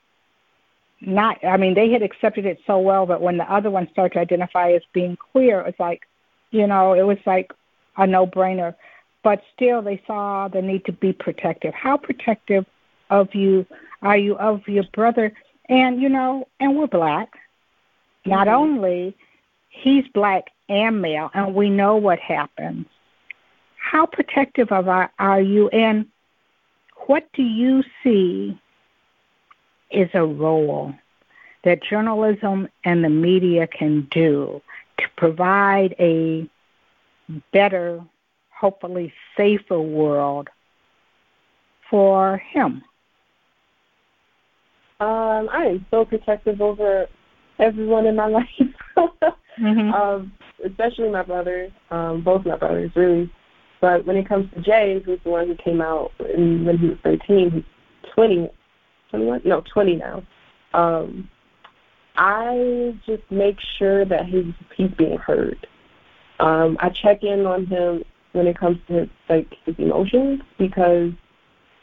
not I mean they had accepted it so well but when the other one started to identify as being queer it was like you know it was like a no brainer but still they saw the need to be protective how protective of you are you of your brother and you know and we're black mm-hmm. not only he's black and male and we know what happens how protective of our, are you and what do you see is a role that journalism and the media can do to provide a better, hopefully safer world for him? Um, I am so protective over everyone in my life, mm-hmm. um, especially my brother, um, both my brothers, really. But when it comes to Jay, who's the one who came out in, when he was 13, he's 20 21? No, 20 now. Um, I just make sure that he's he's being heard. Um, I check in on him when it comes to his, like his emotions because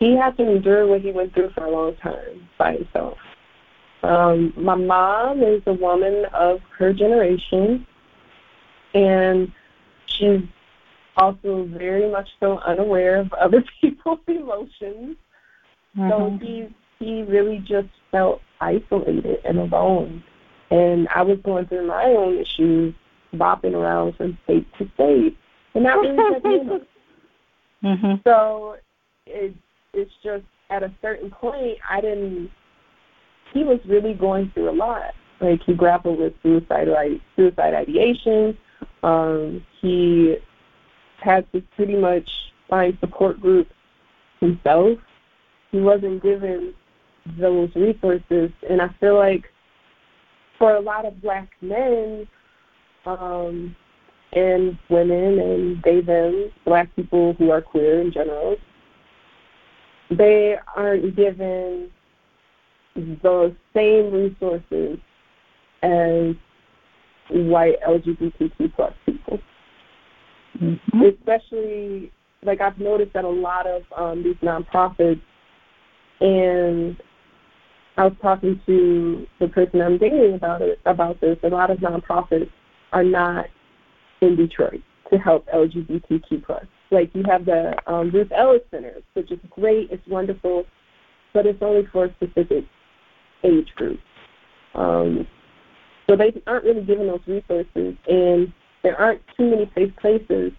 he had to endure what he went through for a long time by himself. Um, my mom is a woman of her generation, and she's also very much so unaware of other people's emotions. Mm-hmm. So he's he really just felt isolated and alone. And I was going through my own issues, bopping around from state to state. And that really set me Mm-hmm. So it it's just at a certain point I didn't. He was really going through a lot. Like he grappled with suicidal suicide ideation. Um, he had to pretty much find support groups himself. He wasn't given those resources, and I feel like for a lot of black men um, and women and they them, black people who are queer in general, they aren't given the same resources as white LGBTQ plus people. Mm-hmm. Especially like I've noticed that a lot of um, these nonprofits and I was talking to the person I'm dating about it about this. A lot of nonprofits are not in Detroit to help LGBTQ plus. Like you have the um, Ruth Ellis Center, which is great, it's wonderful, but it's only for a specific age group. Um, so they aren't really given those resources, and there aren't too many safe places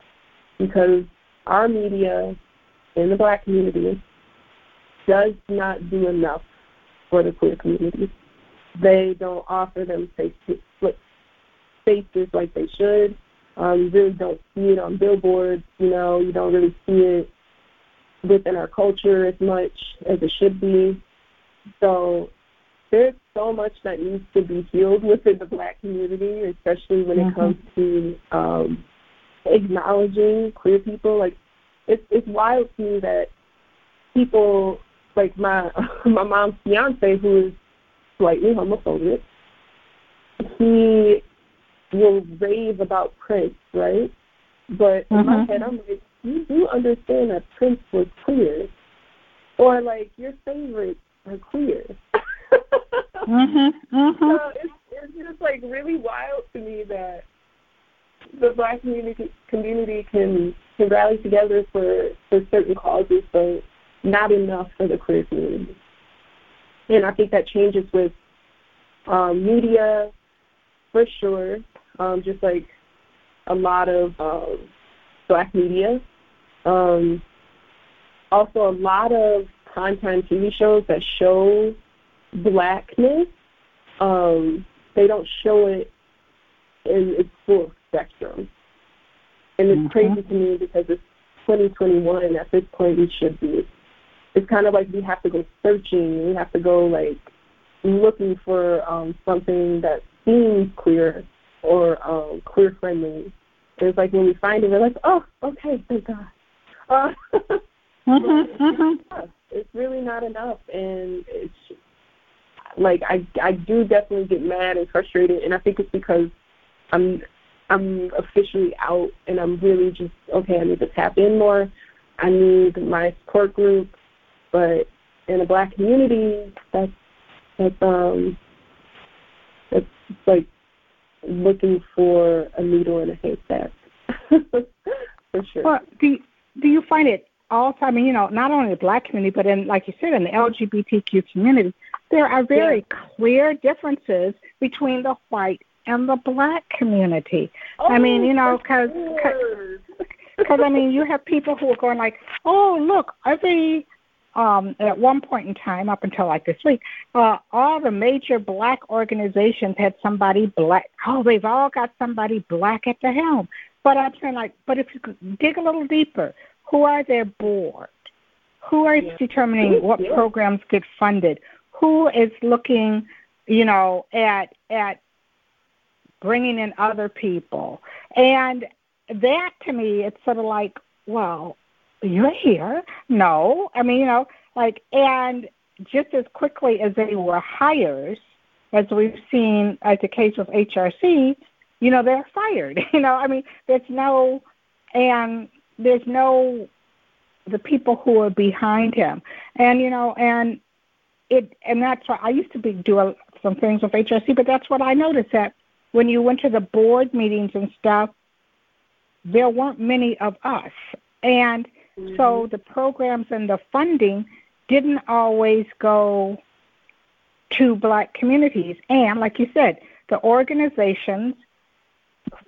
because our media in the black community does not do enough for the queer community. They don't offer them safe spaces like they should. Um, you really don't see it on billboards. You know, you don't really see it within our culture as much as it should be. So there's so much that needs to be healed within the black community, especially when mm-hmm. it comes to um, acknowledging queer people. Like it's it's wild to me that people like my my mom's fiance who is slightly homophobic, he will rave about Prince, right? But in mm-hmm. my head, I'm like, you do understand that Prince was queer, or like your favorites are queer. mhm. Mhm. So it's it's just like really wild to me that the black community community can can rally together for for certain causes, but not enough for the queer community. And I think that changes with um, media for sure, um, just like a lot of um, black media. Um, also, a lot of content TV shows that show blackness, um, they don't show it in its full spectrum. And it's mm-hmm. crazy to me because it's 2021. At this point, we should be it's kind of like we have to go searching. We have to go like looking for um, something that seems queer or um, queer friendly. It's like when we find it, we're like, oh, okay, thank God. Uh, mm-hmm, mm-hmm. It's really not enough, and it's like I I do definitely get mad and frustrated, and I think it's because I'm I'm officially out, and I'm really just okay. I need to tap in more. I need my support group but in a black community, that's that's um that's like looking for a needle in a haystack. for sure. Well, do you, do you find it all I mean, you know, not only the black community, but in like you said, in the LGBTQ community, there are very yeah. clear differences between the white and the black community. Oh, I mean, you know, because because I mean, you have people who are going like, oh, look, every um, at one point in time, up until like this week, uh, all the major black organizations had somebody black. Oh, they've all got somebody black at the helm. But I'm saying, like, but if you dig a little deeper, who are their board? Who are yeah. determining what yeah. programs get funded? Who is looking, you know, at at bringing in other people? And that to me, it's sort of like, well, you're here. No. I mean, you know, like, and just as quickly as they were hires, as we've seen as the case with HRC, you know, they're fired. You know, I mean, there's no, and there's no, the people who are behind him. And, you know, and it, and that's why I used to be do some things with HRC, but that's what I noticed that when you went to the board meetings and stuff, there weren't many of us. And Mm-hmm. So the programs and the funding didn't always go to black communities. And like you said, the organizations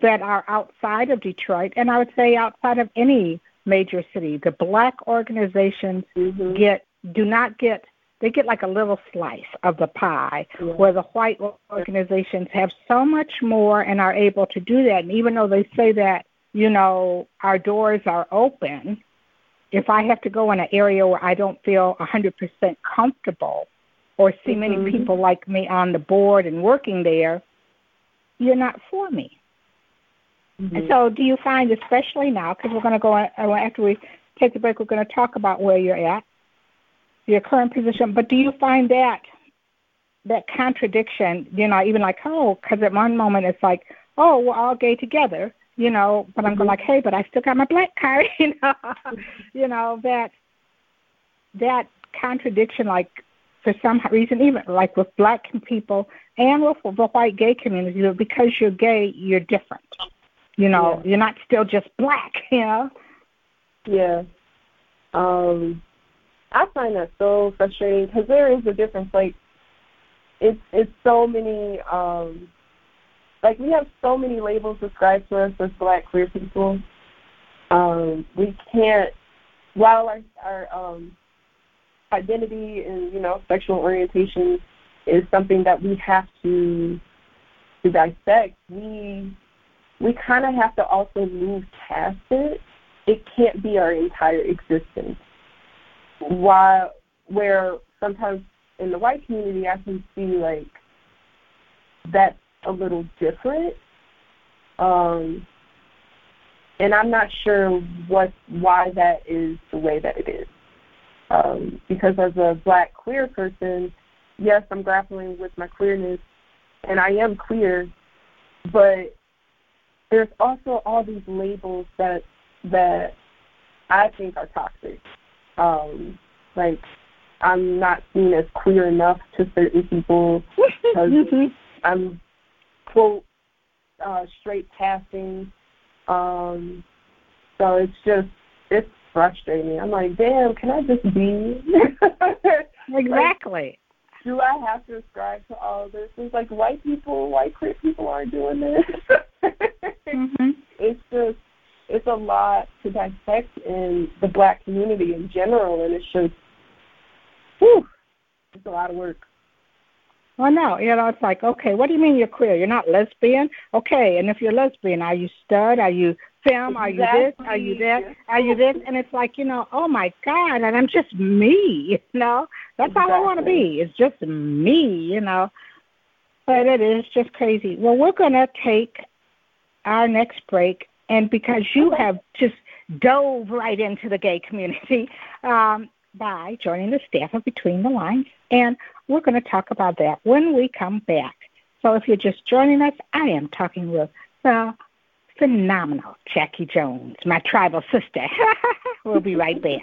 that are outside of Detroit, and I would say outside of any major city. The black organizations Mhm. get do not get they get like a little slice of the pie Yeah. where the white organizations have so much more and are able to do that and even though they say that you know our doors are open if i have to go in an area where i don't feel 100% comfortable or see many Mhm. people like me on the board and working there you're not for me Mhm. and so, do you find, especially now, because we're going to go on, uh, after we take the break, we're going to talk about where you're at, your current position. But do you find that that contradiction? You know, even like, oh, because at one moment it's like, oh, we're all gay together, you know, but I'm going like, hey, but I still got my black card, you know, you know that that contradiction, like for some reason, even like with black people and with the white gay community, because you're gay, you're different. You know, Yeah. you're not still just black, you know. Yeah. Um, I find that so frustrating because there is a difference. Like, it's it's so many. Um, like we have so many labels ascribed to us as Black queer people. Um, we can't. While our our um, identity and you know sexual orientation is something that we have to to dissect, we we kind of have to also move past it it can't be our entire existence. While where sometimes in the white community I can see like that's a little different. Um and I'm not sure what why that is the way that it is. Um, because as a black queer person, yes, I'm grappling with my queerness and I am queer, but there's also all these labels that that I think are toxic. Um, like I'm not seen as queer enough to certain people because I'm quote uh, straight passing. Um, so it's just it's frustrating. I'm like, damn, can I just be? Exactly. Do I have to ascribe to all of this? It's like white people, white queer people aren't doing this. hmm it's just it's a lot to dissect in the black community in general and it's just whew, it's a lot of work. Well, no, you know, it's like, okay, what do you mean you're queer? You're not lesbian? Okay, and if you're lesbian, are you stud? Are you femme? Are you this? Are you that? Are you this? And it's like, you know, oh my God, and I'm just me, you know? That's all I want to be. It's just me, you know? But it is just crazy. Well, we're going to take our next break, and because you have just dove right into the gay community um, by joining the staff of Between the Lines, and we're going to talk about that when we come back. So if you're just joining us, I am talking with the phenomenal Jackie Jones, my tribal sister. we'll be right back.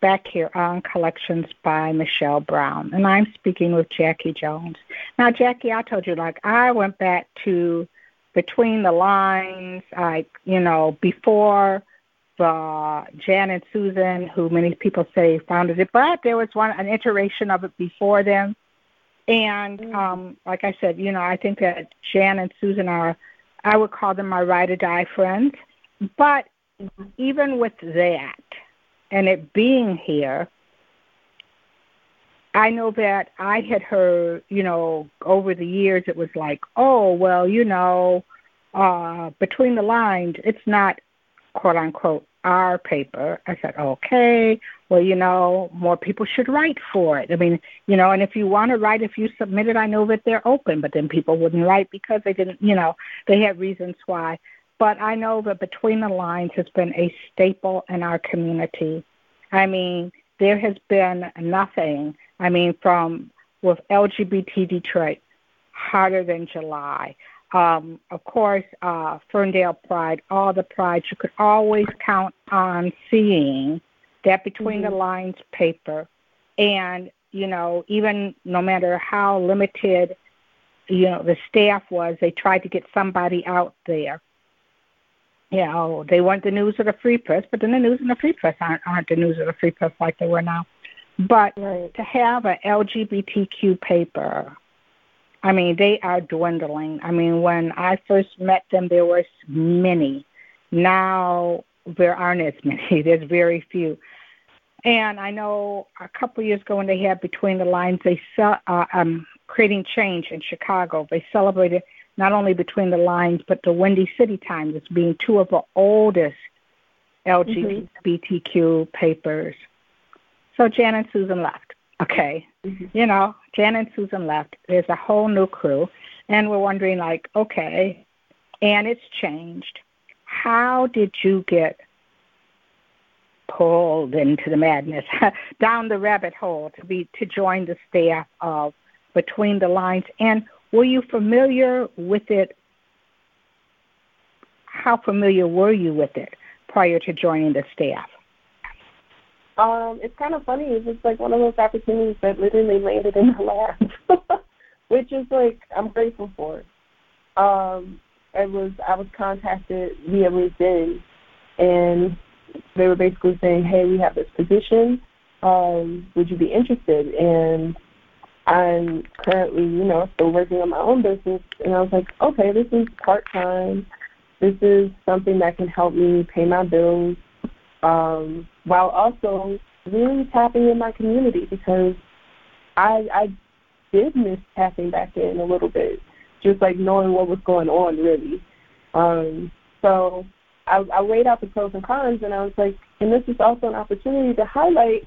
Back here on Collections by Michelle Brown, and I'm speaking with Jackie Jones. Now, Jackie, I told you, like, I went back to Between the Lines, like, you know, before the Jan and Susan, who many people say founded it, but there was one, an iteration of it before them. And um, like I said, you know, I think that Jan and Susan are, I would call them my ride or die friends. But even with that, and it being here, I know that I had heard, you know, over the years, it was like, oh, well, you know, uh, between the lines, it's not quote unquote our paper. I said, okay, well, you know, more people should write for it. I mean, you know, and if you want to write, if you submit it, I know that they're open, but then people wouldn't write because they didn't, you know, they had reasons why. But I know that Between the Lines has been a staple in our community. I mean, there has been nothing, I mean, from with LGBT Detroit, Hotter Than July, um, of course, uh, Ferndale Pride, all the prides, you could always count on seeing that between mm-hmm. the lines paper. And, you know, even no matter how limited, you know, the staff was, they tried to get somebody out there. You know, they weren't the news of the free press, but then the news and the free press aren't, aren't the news of the free press like they were now. But right. to have an LGBTQ paper I mean, they are dwindling. I mean, when I first met them, there were many. Now there aren't as many. There's very few. And I know a couple of years ago when they had Between the Lines, they uh, um, creating change in Chicago. They celebrated not only Between the Lines, but the Windy City Times as being two of the oldest LGBTQ mm-hmm. papers. So Jan and Susan left. Okay. Mm-hmm. You know, Jan and Susan left. There's a whole new crew. And we're wondering, like, okay, and it's changed. How did you get pulled into the madness, down the rabbit hole to be to join the staff of Between the Lines? And were you familiar with it? How familiar were you with it prior to joining the staff? Um, it's kind of funny. It's just like one of those opportunities that literally landed in my lap, which is like I'm grateful for. Um, it was I was contacted via LinkedIn, and they were basically saying, "Hey, we have this position. Um, would you be interested?" And I'm currently, you know, still working on my own business, and I was like, "Okay, this is part time. This is something that can help me pay my bills." Um, while also really tapping in my community because I I did miss tapping back in a little bit, just like knowing what was going on really. Um, so I, I weighed out the pros and cons, and I was like, and this is also an opportunity to highlight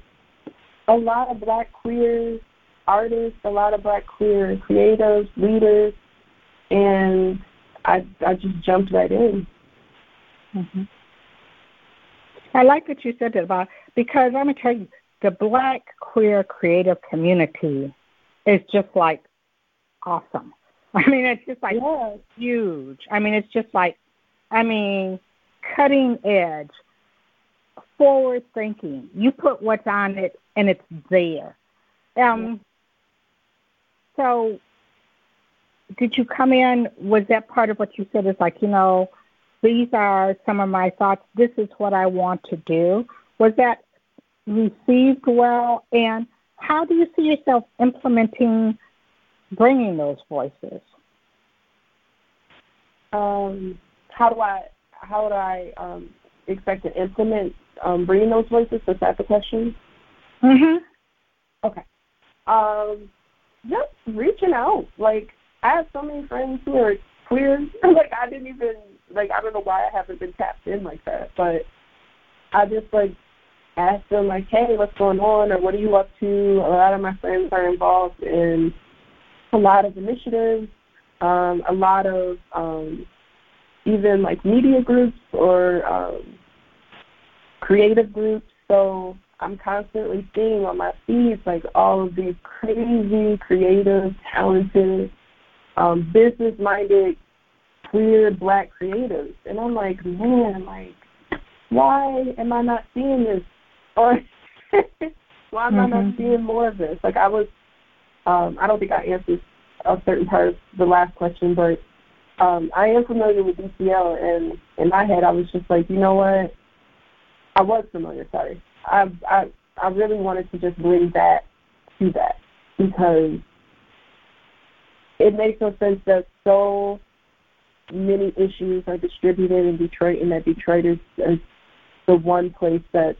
a lot of Black queer artists, a lot of Black queer creatives, leaders, and I I just jumped right in. Mm-hmm. I like that you said that about because I'm gonna tell you, the black queer creative community is just like awesome. I mean, it's just like huge. I mean, it's just like, I mean, cutting edge, forward thinking. You put what's on it, and it's there. Um. So, did you come in? Was that part of what you said? Is like, you know, these are some of my thoughts. This is what I want to do. Was that received well? And how do you see yourself implementing bringing those voices? Um, how do I how do I um, expect to implement um, bringing those voices? Is that the question? Mhm. Okay. Um, just reaching out. Like I have so many friends who are queer. like I didn't even like I don't know why I haven't been tapped in like that, but I just like ask them like, hey, what's going on, or what are you up to? A lot of my friends are involved in a lot of initiatives, um, a lot of um, even like media groups or um, creative groups. So I'm constantly seeing on my feeds like all of these crazy, creative, talented, um, business-minded queer black creatives. And I'm like, man, like, why am I not seeing this? Or why am mm-hmm. I not mm-hmm. seeing more of this? Like I was, um, I don't think I answered a certain part of the last question, but um, I am familiar with BTL, and in my head, I was just like, you know what? I was familiar. Sorry, I I I really wanted to just bring that to that because it makes no sense that so many issues are distributed in Detroit, and that Detroit is, is the one place that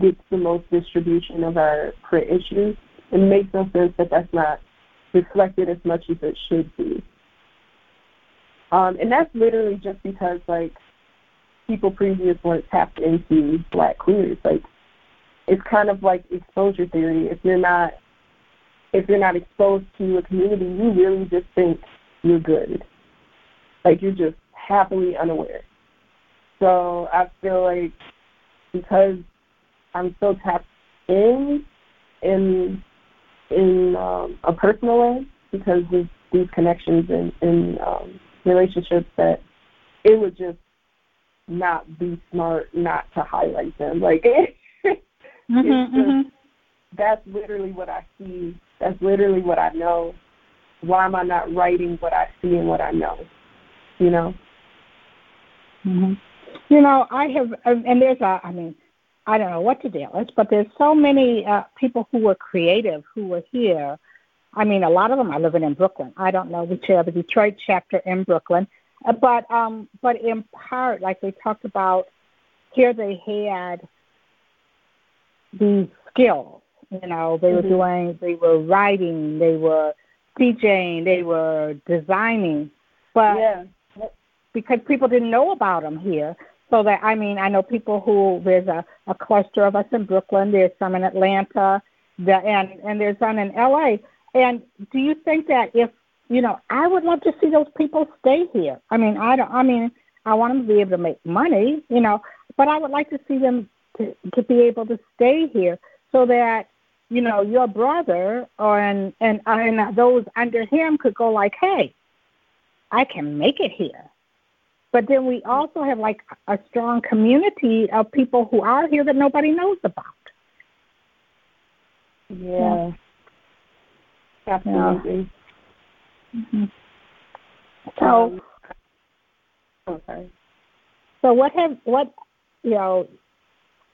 gets the most distribution of our print issues. It makes no sense that that's not reflected as much as it should be. Um, and that's literally just because like people previous weren't tapped into black queers. Like it's kind of like exposure theory. If you're not if you're not exposed to a community, you really just think you're good. Like you're just happily unaware. So I feel like because I'm so tapped in in in um, a personal way because of these connections and, and um, relationships that it would just not be smart not to highlight them. Like mm-hmm, just, mm-hmm. that's literally what I see. That's literally what I know. Why am I not writing what I see and what I know? You know. Mm-hmm. You know, I have, and there's a, I mean, I don't know what to deal with, but there's so many uh, people who were creative who were here. I mean, a lot of them are living in Brooklyn. I don't know which are the Detroit chapter in Brooklyn, uh, but um, but in part, like we talked about, here they had these skills. You know, they were mm-hmm. doing, they were writing, they were DJing, they were designing, but yeah. because people didn't know about them here, so that I mean, I know people who there's a, a cluster of us in Brooklyn. There's some in Atlanta, the, and and there's some in L.A. And do you think that if you know, I would love to see those people stay here. I mean, I don't. I mean, I want them to be able to make money, you know, but I would like to see them to to be able to stay here so that you know your brother or and and and those under him could go like, hey, I can make it here. But then we also have like a strong community of people who are here that nobody knows about. Yeah. yeah. Absolutely. Mm-hmm. So, um, okay. So what have what you know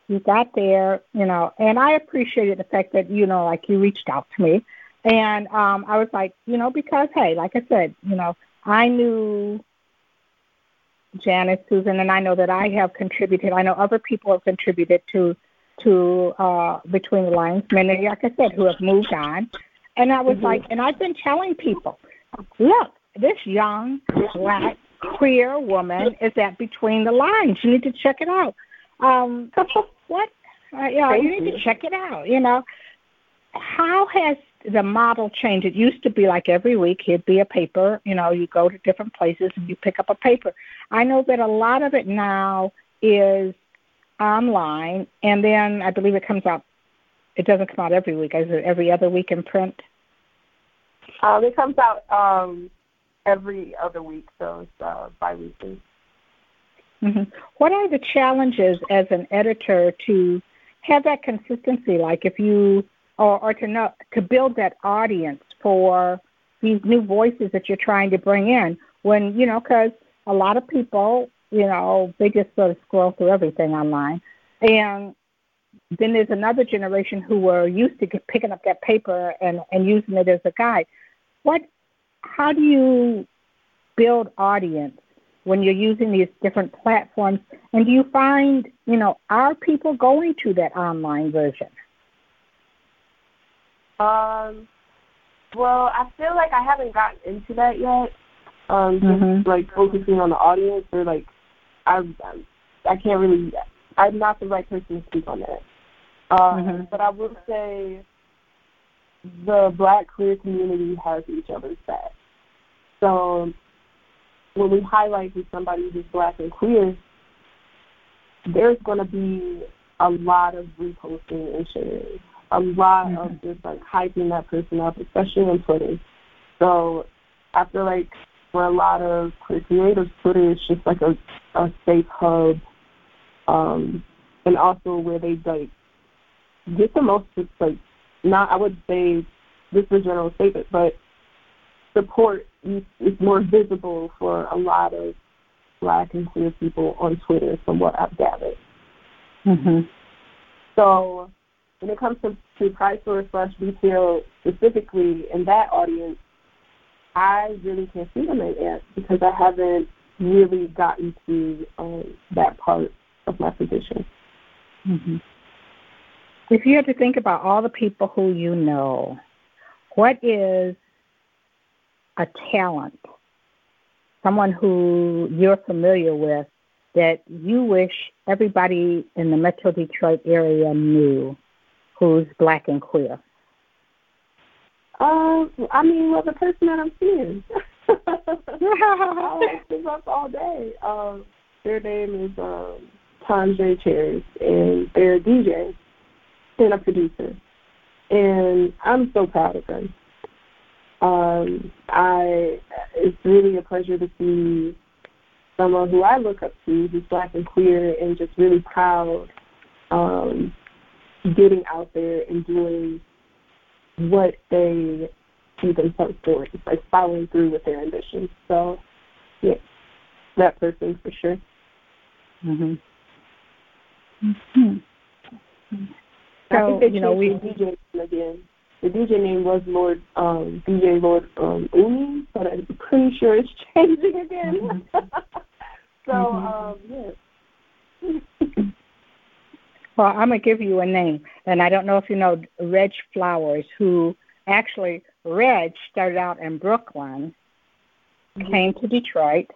you got there, you know, and I appreciated the fact that you know, like you reached out to me, and um, I was like, you know, because hey, like I said, you know, I knew Janice, Susan, and I know that I have contributed. I know other people have contributed to to uh, Between the Lines, many, like I said, who have moved on. And I was mm-hmm. like, and I've been telling people, look, this young black queer woman is at Between the Lines. You need to check it out. Um, what? Uh, you know, you need to check it out. You know, how has the model changed? It used to be like every week he'd be a paper. You know, you go to different places and you pick up a paper. I know that a lot of it now is online, and then I believe it comes out. It doesn't come out every week. Is it every other week in print? Um, it comes out um, every other week, so it's uh, biweekly. Mm-hmm. What are the challenges as an editor to have that consistency? Like if you or, or to know to build that audience for these new voices that you're trying to bring in when you know because a lot of people you know they just sort of scroll through everything online and then there's another generation who were used to get, picking up that paper and, and using it as a guide what how do you build audience when you're using these different platforms and do you find you know are people going to that online version um, well, I feel like I haven't gotten into that yet. Um, just mm-hmm. like focusing on the audience, or like I, I can't really. I'm not the right person to speak on that. Um, mm-hmm. But I will say, the Black queer community has each other's back. So when we highlight somebody who's Black and queer, there's going to be a lot of reposting and sharing a lot mm-hmm. of just like hyping that person up, especially on Twitter. So I feel like for a lot of creators, Twitter is just like a, a safe hub, um, and also where they like get the most like not I would say this is a general statement, but support is more visible for a lot of black and queer people on Twitter, from what I've gathered. Mm-hmm. So when it comes to, to price or slash retail specifically in that audience, I really can't see them in yet because I haven't really gotten to um, that part of my position. Mm-hmm. If you had to think about all the people who you know, what is a talent, someone who you're familiar with that you wish everybody in the Metro Detroit area knew who's black and queer? Um, I mean, well, the person that I'm seeing. I give up all day. Um, their name is um, Tom J. Chairs, and they're a DJ and a producer. And I'm so proud of them. Um, I it's really a pleasure to see someone who I look up to, who's black and queer, and just really proud, um, getting out there and doing what they see themselves doing, like following through with their ambitions. So, yeah, that person for sure. Mhm. Mhm. So, I think they you know, we changed the DJ name again. The DJ name was Lord um, DJ Lord um, Umi, but I'm pretty sure it's changing again. so Mhm. um, yeah. Well, I'm gonna give you a name, and I don't know if you know Reg Flowers, who actually Reg started out in Brooklyn, Mhm. came to Detroit,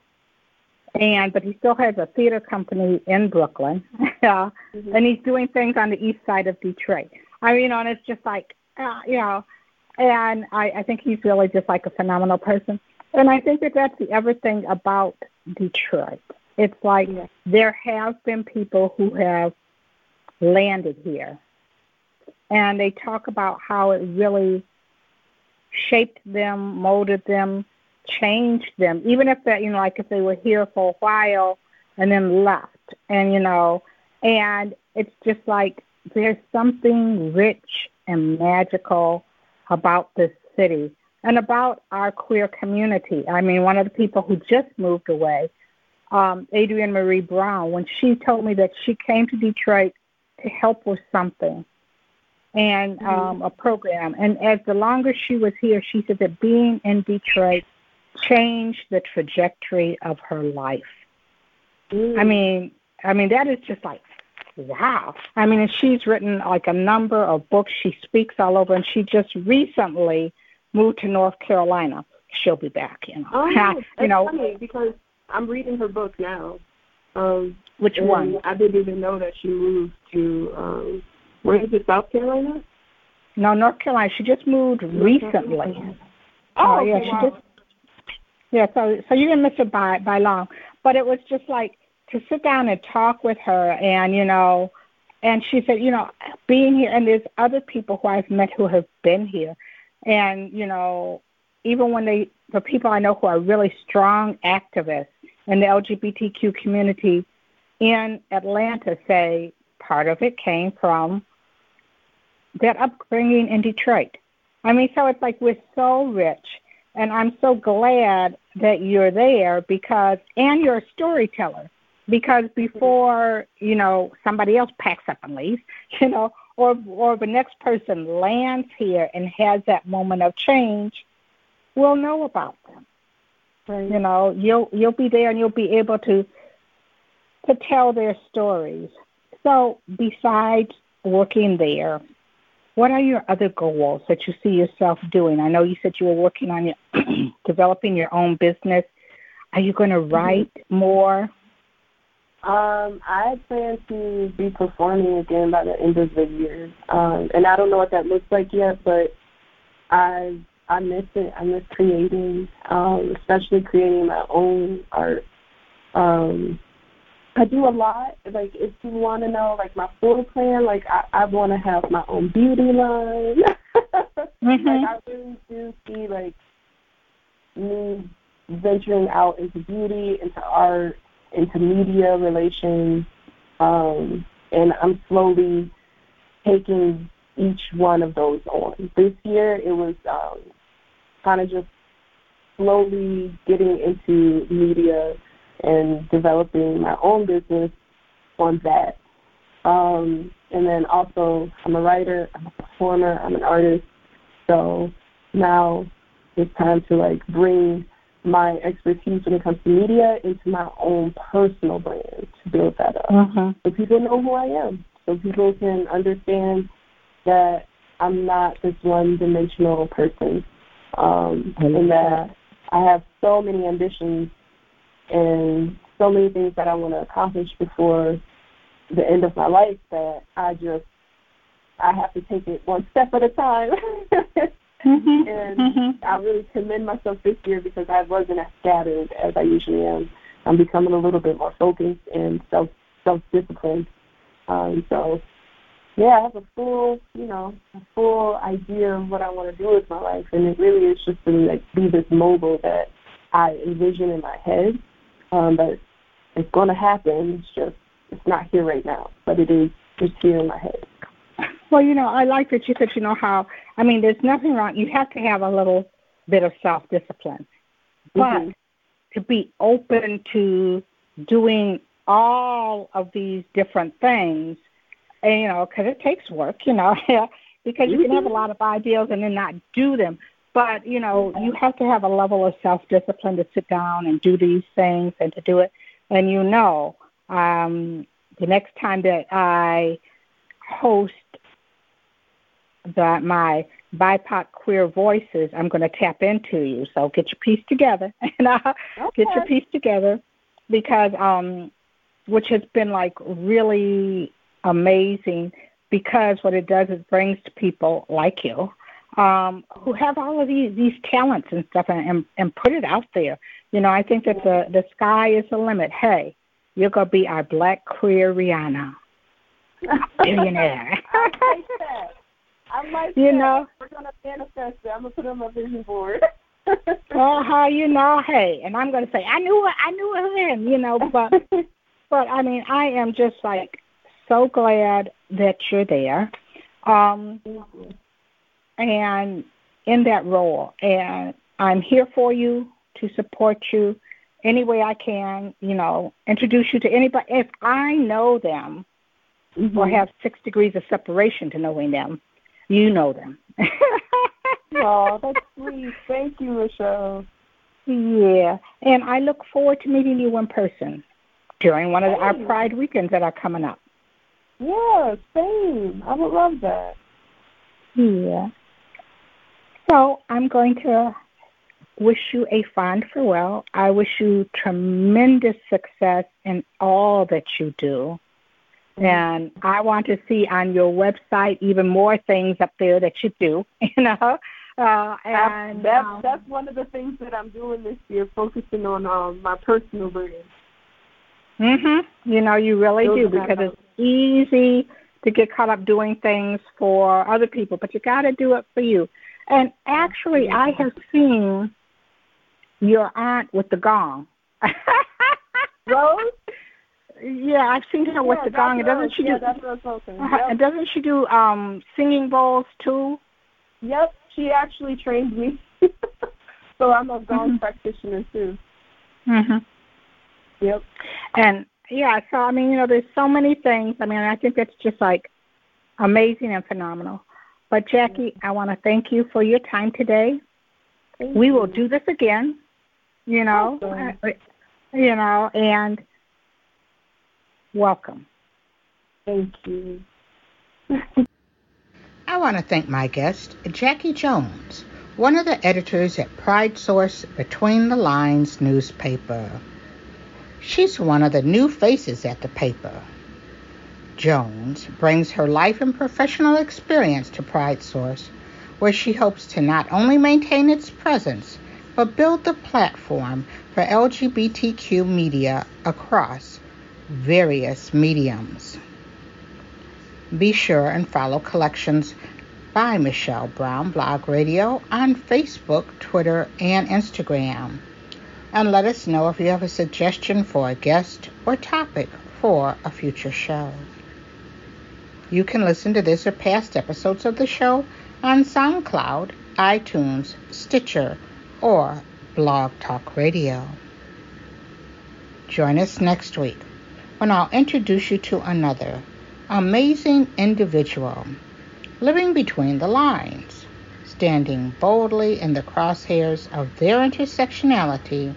and but he still has a theater company in Brooklyn, Mhm. and he's doing things on the east side of Detroit. I mean, you know, and it's just like, uh, you know, and I, I think he's really just like a phenomenal person, and I think that that's the everything about Detroit. It's like Yeah. there have been people who have landed here, and they talk about how it really shaped them, molded them, changed them, even if that, you know, like if they were here for a while and then left, and you know, and it's just like there's something rich and magical about this city and about our queer community. I mean, one of the people who just moved away, um, Adrienne Maree Brown, when she told me that she came to Detroit to help with something and um, a program. And as the longer she was here, she said that being in Detroit changed the trajectory of her life. Mm. I mean, I mean that is just like wow. I mean, and she's written like a number of books. She speaks all over, and she just recently moved to North Carolina. She'll be back, you know. Oh, you that's know funny because I'm reading her book now. Um, which one? I didn't even know that she moved to um, where is it, South Carolina? No, North Carolina. She just moved recently. Oh, yeah, okay, she wow. just yeah. So so you didn't miss it by by long, but it was just like to sit down and talk with her, and you know, and she said, you know, being here, and there's other people who I've met who have been here, and you know, even when they the people I know who are really strong activists in the LGBTQ community in Atlanta say part of it came from that upbringing in Detroit. I mean, so it's like we're so rich, and I'm so glad that you're there because, and you're a storyteller. Because mm-hmm. before you know somebody else packs up and leaves, you know, or or the next person lands here and has that moment of change, we'll know about them. Right. You know, you'll you'll be there and you'll be able to to tell their stories. So besides working there, what are your other goals that you see yourself doing? I know you said you were working on your developing your own business. Are you going to mm-hmm. write more? Um, I plan to be performing again by the end of the year, um, and I don't know what that looks like yet, but I I miss it. I miss creating, um, especially creating my own art. Um, I do a lot. Like if you want to know, like my full plan, like I, I want to have my own beauty line. Mhm. Like I really do see like me venturing out into beauty, into art, into media relations, um, and I'm slowly taking each one of those on. This year it was um, kind of just slowly getting into media and developing my own business on that. Um, and then also, I'm a writer, I'm a performer, I'm an artist. So now it's time to like bring my expertise when it comes to media into my own personal brand to build that up. Mhm. So people know who I am. So people can understand that I'm not this one dimensional person. Um, love and that I have so many ambitions and so many things that I want to accomplish before the end of my life that I just I have to take it one step at a time. mm-hmm. And mm-hmm. I really commend myself this year because I wasn't as scattered as I usually am. I'm becoming a little bit more focused and self self disciplined. Um, so yeah, I have a full, you know, a full idea of what I want to do with my life, and it really is just to like be this mogul that I envision in my head. Um, but it's going to happen. It's just it's not here right now, but it is just here in my head. Well, you know, I like that you said, you know, how I mean, there's nothing wrong. You have to have a little bit of self discipline, but mm-hmm. to be open to doing all of these different things and, you know, because it takes work, you know, because you can have a mm-hmm. lot of ideas and then not do them. But, you know, you have to have a level of self discipline to sit down and do these things and to do it. And you know, um, the next time that I host that my BIPOC queer voices, I'm going to tap into you. So get your piece together and uh, okay. get your piece together because, um, which has been like really amazing because what it does is brings to people like you um, who have all of these these talents and stuff and, and and put it out there. You know, I think that the the sky is the limit. Hey, you're gonna be our black queer Rihanna, billionaire. I like that. I like you that. know, we're gonna manifest it. I'm gonna put it on my vision board. uh huh. You know, hey, and I'm gonna say I knew it. I knew it then. You know, but but I mean, I am just like so glad that you're there. Um, and in that role, and I'm here for you to support you any way I can. You know, introduce you to anybody if I know them mm-hmm. or have six degrees of separation to knowing them. You know them. oh, that's sweet. Thank you, Michelle. Yeah, and I look forward to meeting you in person during one of the, our Pride weekends that are coming up. Yeah, same. I would love that. Yeah. So I'm going to wish you a fond farewell. I wish you tremendous success in all that you do. And I want to see on your website even more things up there that you do, you know. Uh, and that's um, that's one of the things that I'm doing this year, focusing on um, my personal brand. Mhm. You know, you really do because it's easy to get caught up doing things for other people, but you got to do it for you. And actually, I have seen your aunt with the gong. Rose? Yeah, I've seen her yeah, with the gong. And doesn't she yeah, do? That's Rose Wilson. Uh, yep. And doesn't she do um singing bowls too? Yep, she actually trained me. so I'm a gong mm-hmm. practitioner too. Mhm. Yep. And yeah, so I mean, you know, there's so many things. I mean, I think that's just like amazing and phenomenal. But Jackie, I want to thank you for your time today. Thank we you. will do this again. You know, awesome. uh, you know, and welcome. Thank you. I want to thank my guest, Jackie Jones, one of the editors at Pride Source Between the Lines newspaper. She's one of the new faces at the paper. Jones brings her life and professional experience to Pride Source, where she hopes to not only maintain its presence, but build the platform for LGBTQ media across various mediums. Be sure and follow Collections by Michelle Brown Blog Radio on Facebook, Twitter, and Instagram and let us know if you have a suggestion for a guest or topic for a future show. You can listen to this or past episodes of the show on SoundCloud, iTunes, Stitcher, or Blog Talk Radio. Join us next week when I'll introduce you to another amazing individual living between the lines standing boldly in the crosshairs of their intersectionality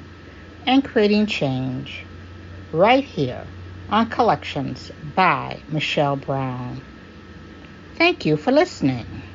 and creating change right here on Collections by Michelle Brown. Thank you for listening.